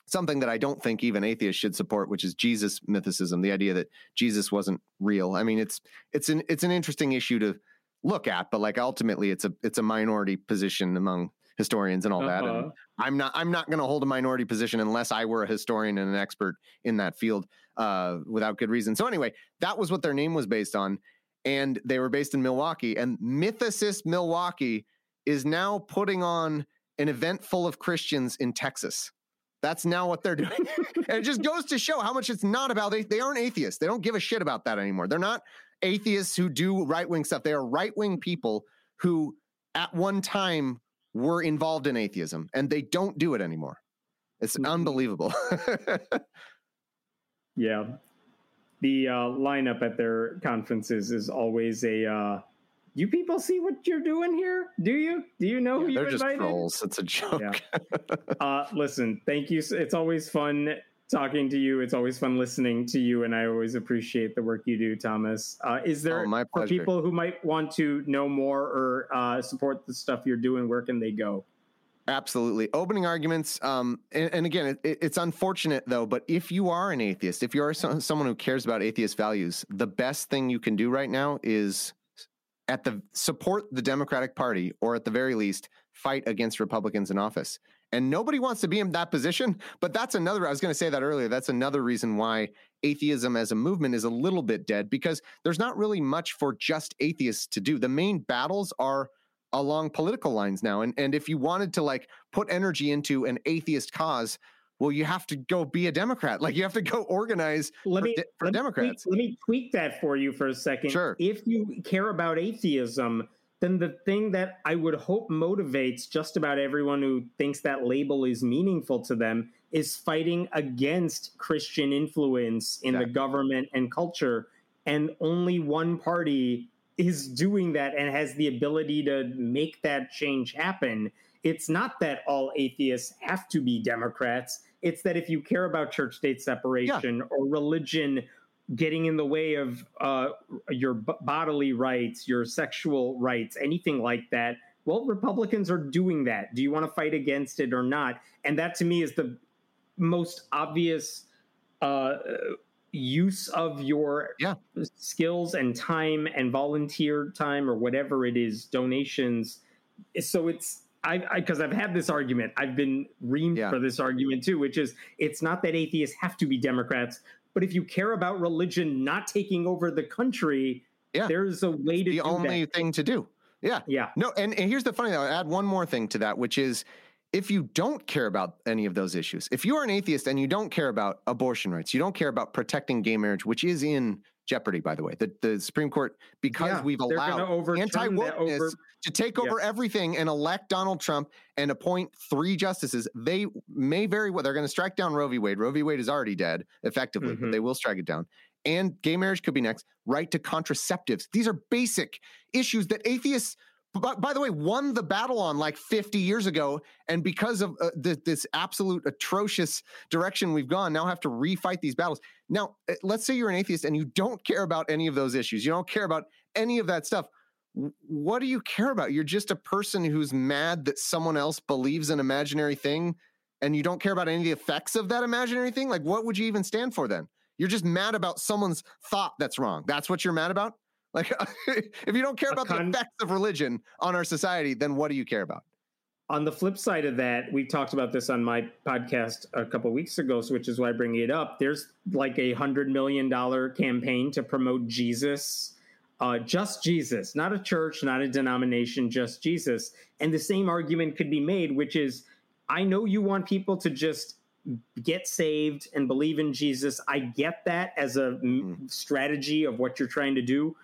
something that I don't think even atheists should support, which is Jesus mythicism, the idea that Jesus wasn't real. I mean, it's it's an it's an interesting issue to look at, but like ultimately it's a it's a minority position among historians and all that. And Uh-huh. I'm not I'm not going to hold a minority position unless I were a historian and an expert in that field uh, without good reason. So anyway, that was what their name was based on, and they were based in Milwaukee. And Mythicist Milwaukee is now putting on an event full of Christians in Texas. That's now what they're doing. *laughs* and it just goes to show how much it's not about they, they aren't atheists. They don't give a shit about that anymore. They're not atheists who do right-wing stuff. They are right-wing people who at one time were involved in atheism and they don't do it anymore. It's Mhm. unbelievable. *laughs* Yeah. The uh, lineup at their conferences is always a. Uh, you people see what you're doing here? Do you? Do you know who you They're just invited? trolls. It's a joke. Yeah. *laughs* Uh, listen, thank you. It's always fun talking to you. It's always fun listening to you, and I always appreciate the work you do, Thomas. Uh, is there Oh, for people who might want to know more or uh, support the stuff you're doing? Where can they go? Absolutely. Opening arguments. Um, and, and again, it, it- it's unfortunate though, but if you are an atheist, if you are so, someone who cares about atheist values, the best thing you can do right now is at the support the Democratic Party, or at the very least, fight against Republicans in office. And nobody wants to be in that position, but that's another. I was going to say that earlier. That's another reason why atheism as a movement is a little bit dead because there's not really much for just atheists to do. The main battles are along political lines now. And and if you wanted to like put energy into an atheist cause, well, you have to go be a Democrat. Like you have to go organize Let for, me de- for let me Democrats. tweak- let me tweak that for you for a second. Sure. If you care about atheism, then the thing that I would hope motivates just about everyone who thinks that label is meaningful to them is fighting against Christian influence in the government and culture. And only one party is doing that and has the ability to make that change happen. It's not that all atheists have to be Democrats. It's that if you care about church state separation or religion getting in the way of uh, your b- bodily rights, your sexual rights, anything like that, well, Republicans are doing that. Do you want to fight against it or not? And that to me is the most obvious uh, use of your Yeah. skills and time and volunteer time or whatever it is, donations. So it's I because I've had this argument. I've been reamed Yeah. for this argument too, which is it's not that atheists have to be Democrats, but if you care about religion not taking over the country, Yeah. there's a way to The only that. thing to do. Yeah. Yeah. No, and, and here's the funny thing. I'll add one more thing to that, which is if you don't care about any of those issues, if you are an atheist and you don't care about abortion rights, you don't care about protecting gay marriage, which is in jeopardy, by the way, the, the Supreme Court, because Yeah, we've allowed overturn anti that wokeness over- to take over everything and elect Donald Trump and appoint three justices, they may very well, they're going to strike down Roe v. Wade. Roe v. Wade is already dead, effectively, Mhm. but they will strike it down. And gay marriage could be next. Right to contraceptives. These are basic issues that atheists by, by the way, won the battle on like 50 years ago. And because of uh, this, this absolute atrocious direction we've gone, now have to refight these battles. Now, uh, let's say you're an atheist and you don't care about any of those issues. You don't care about any of that stuff. What do you care about? You're just a person who's mad that someone else believes an imaginary thing and you don't care about any of the effects of that imaginary thing. Like, what would you even stand for then? You're just mad about someone's thought that's wrong. That's what you're mad about? Like, *laughs* if you don't care about con- the effects of religion on our society, then what do you care about? On the flip side of that, we talked about this on my podcast a couple weeks ago, so which is why I bring it up. There's like a hundred million dollar campaign to promote Jesus, uh, just Jesus, not a church, not a denomination, just Jesus. And the same argument could be made, which is, I know you want people to just get saved and believe in Jesus. I get that as a mm. strategy of what you're trying to do.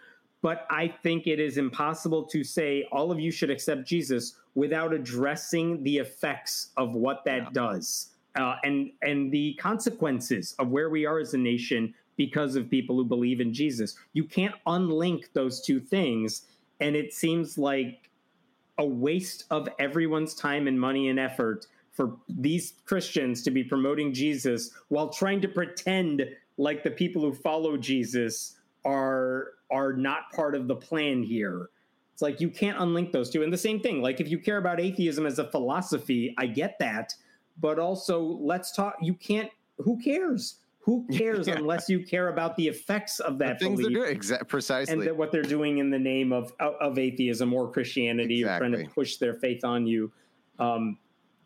But I think it is impossible to say all of you should accept Jesus without addressing the effects of what that yeah. does uh, and and the consequences of where we are as a nation because of people who believe in Jesus. You can't unlink those two things, and it seems like a waste of everyone's time and money and effort for these Christians to be promoting Jesus while trying to pretend like the people who follow Jesus are are not part of the plan here. It's like you can't unlink those two. And the same thing, like if you care about atheism as a philosophy, I get that, but also let's talk. You can't. Who cares? Who *laughs* cares yeah. unless you care about the effects of that the things they're doing, exa- precisely, and that what they're doing in the name of of atheism or Christianity, exactly. or trying to push their faith on you. Um,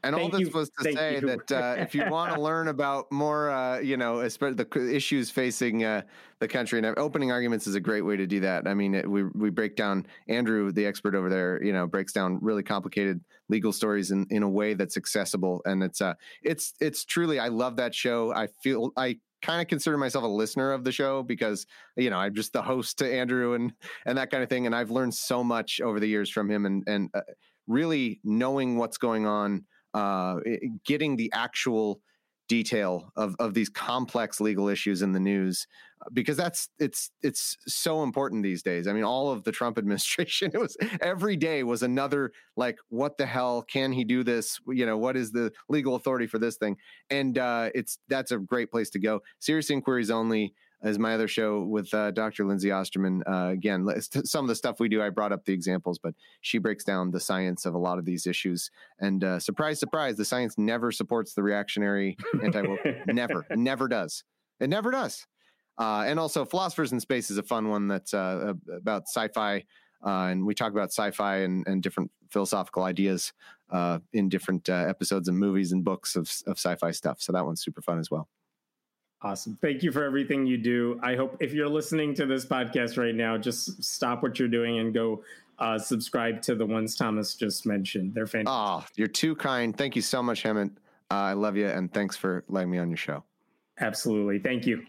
and all this you. was to Thank say you. that uh, if you *laughs* want to learn about more, uh, you know, the issues facing uh, the country, and opening arguments is a great way to do that. I mean, it, we we break down Andrew, the expert over there, you know, breaks down really complicated legal stories in, in a way that's accessible, and it's uh, it's it's truly. I love that show. I feel I kind of consider myself a listener of the show because you know I'm just the host to Andrew and and that kind of thing, and I've learned so much over the years from him, and and uh, really knowing what's going on uh, getting the actual detail of of these complex legal issues in the news uh, because that's it's it's so important these days. I mean, all of the Trump *laughs* administration, it was every day was another like, what the hell can he do this? You know, what is the legal authority for this thing? And uh, it's that's a great place to go. Serious inquiries only as my other show with uh, Dr. Lindsay Osterman. Uh, again, some of the stuff we do, I brought up the examples, but she breaks down the science of a lot of these issues. And uh, surprise, surprise, the science never supports the reactionary anti woke. *laughs* never, never does. It never does. Uh, and also, Philosophers in Space is a fun one that's uh, about sci fi. Uh, and we talk about sci-fi and, and different philosophical ideas in different episodes and movies and books of, of sci-fi stuff. So that one's super fun as well. Awesome. Thank you for everything you do. I hope if you're listening to this podcast right now, just stop what you're doing and go uh, subscribe to the ones Thomas just mentioned. They're fantastic. Oh, you're too kind. Thank you so much, Hemant. Uh, I love you, and thanks for letting me on your show. Absolutely. Thank you.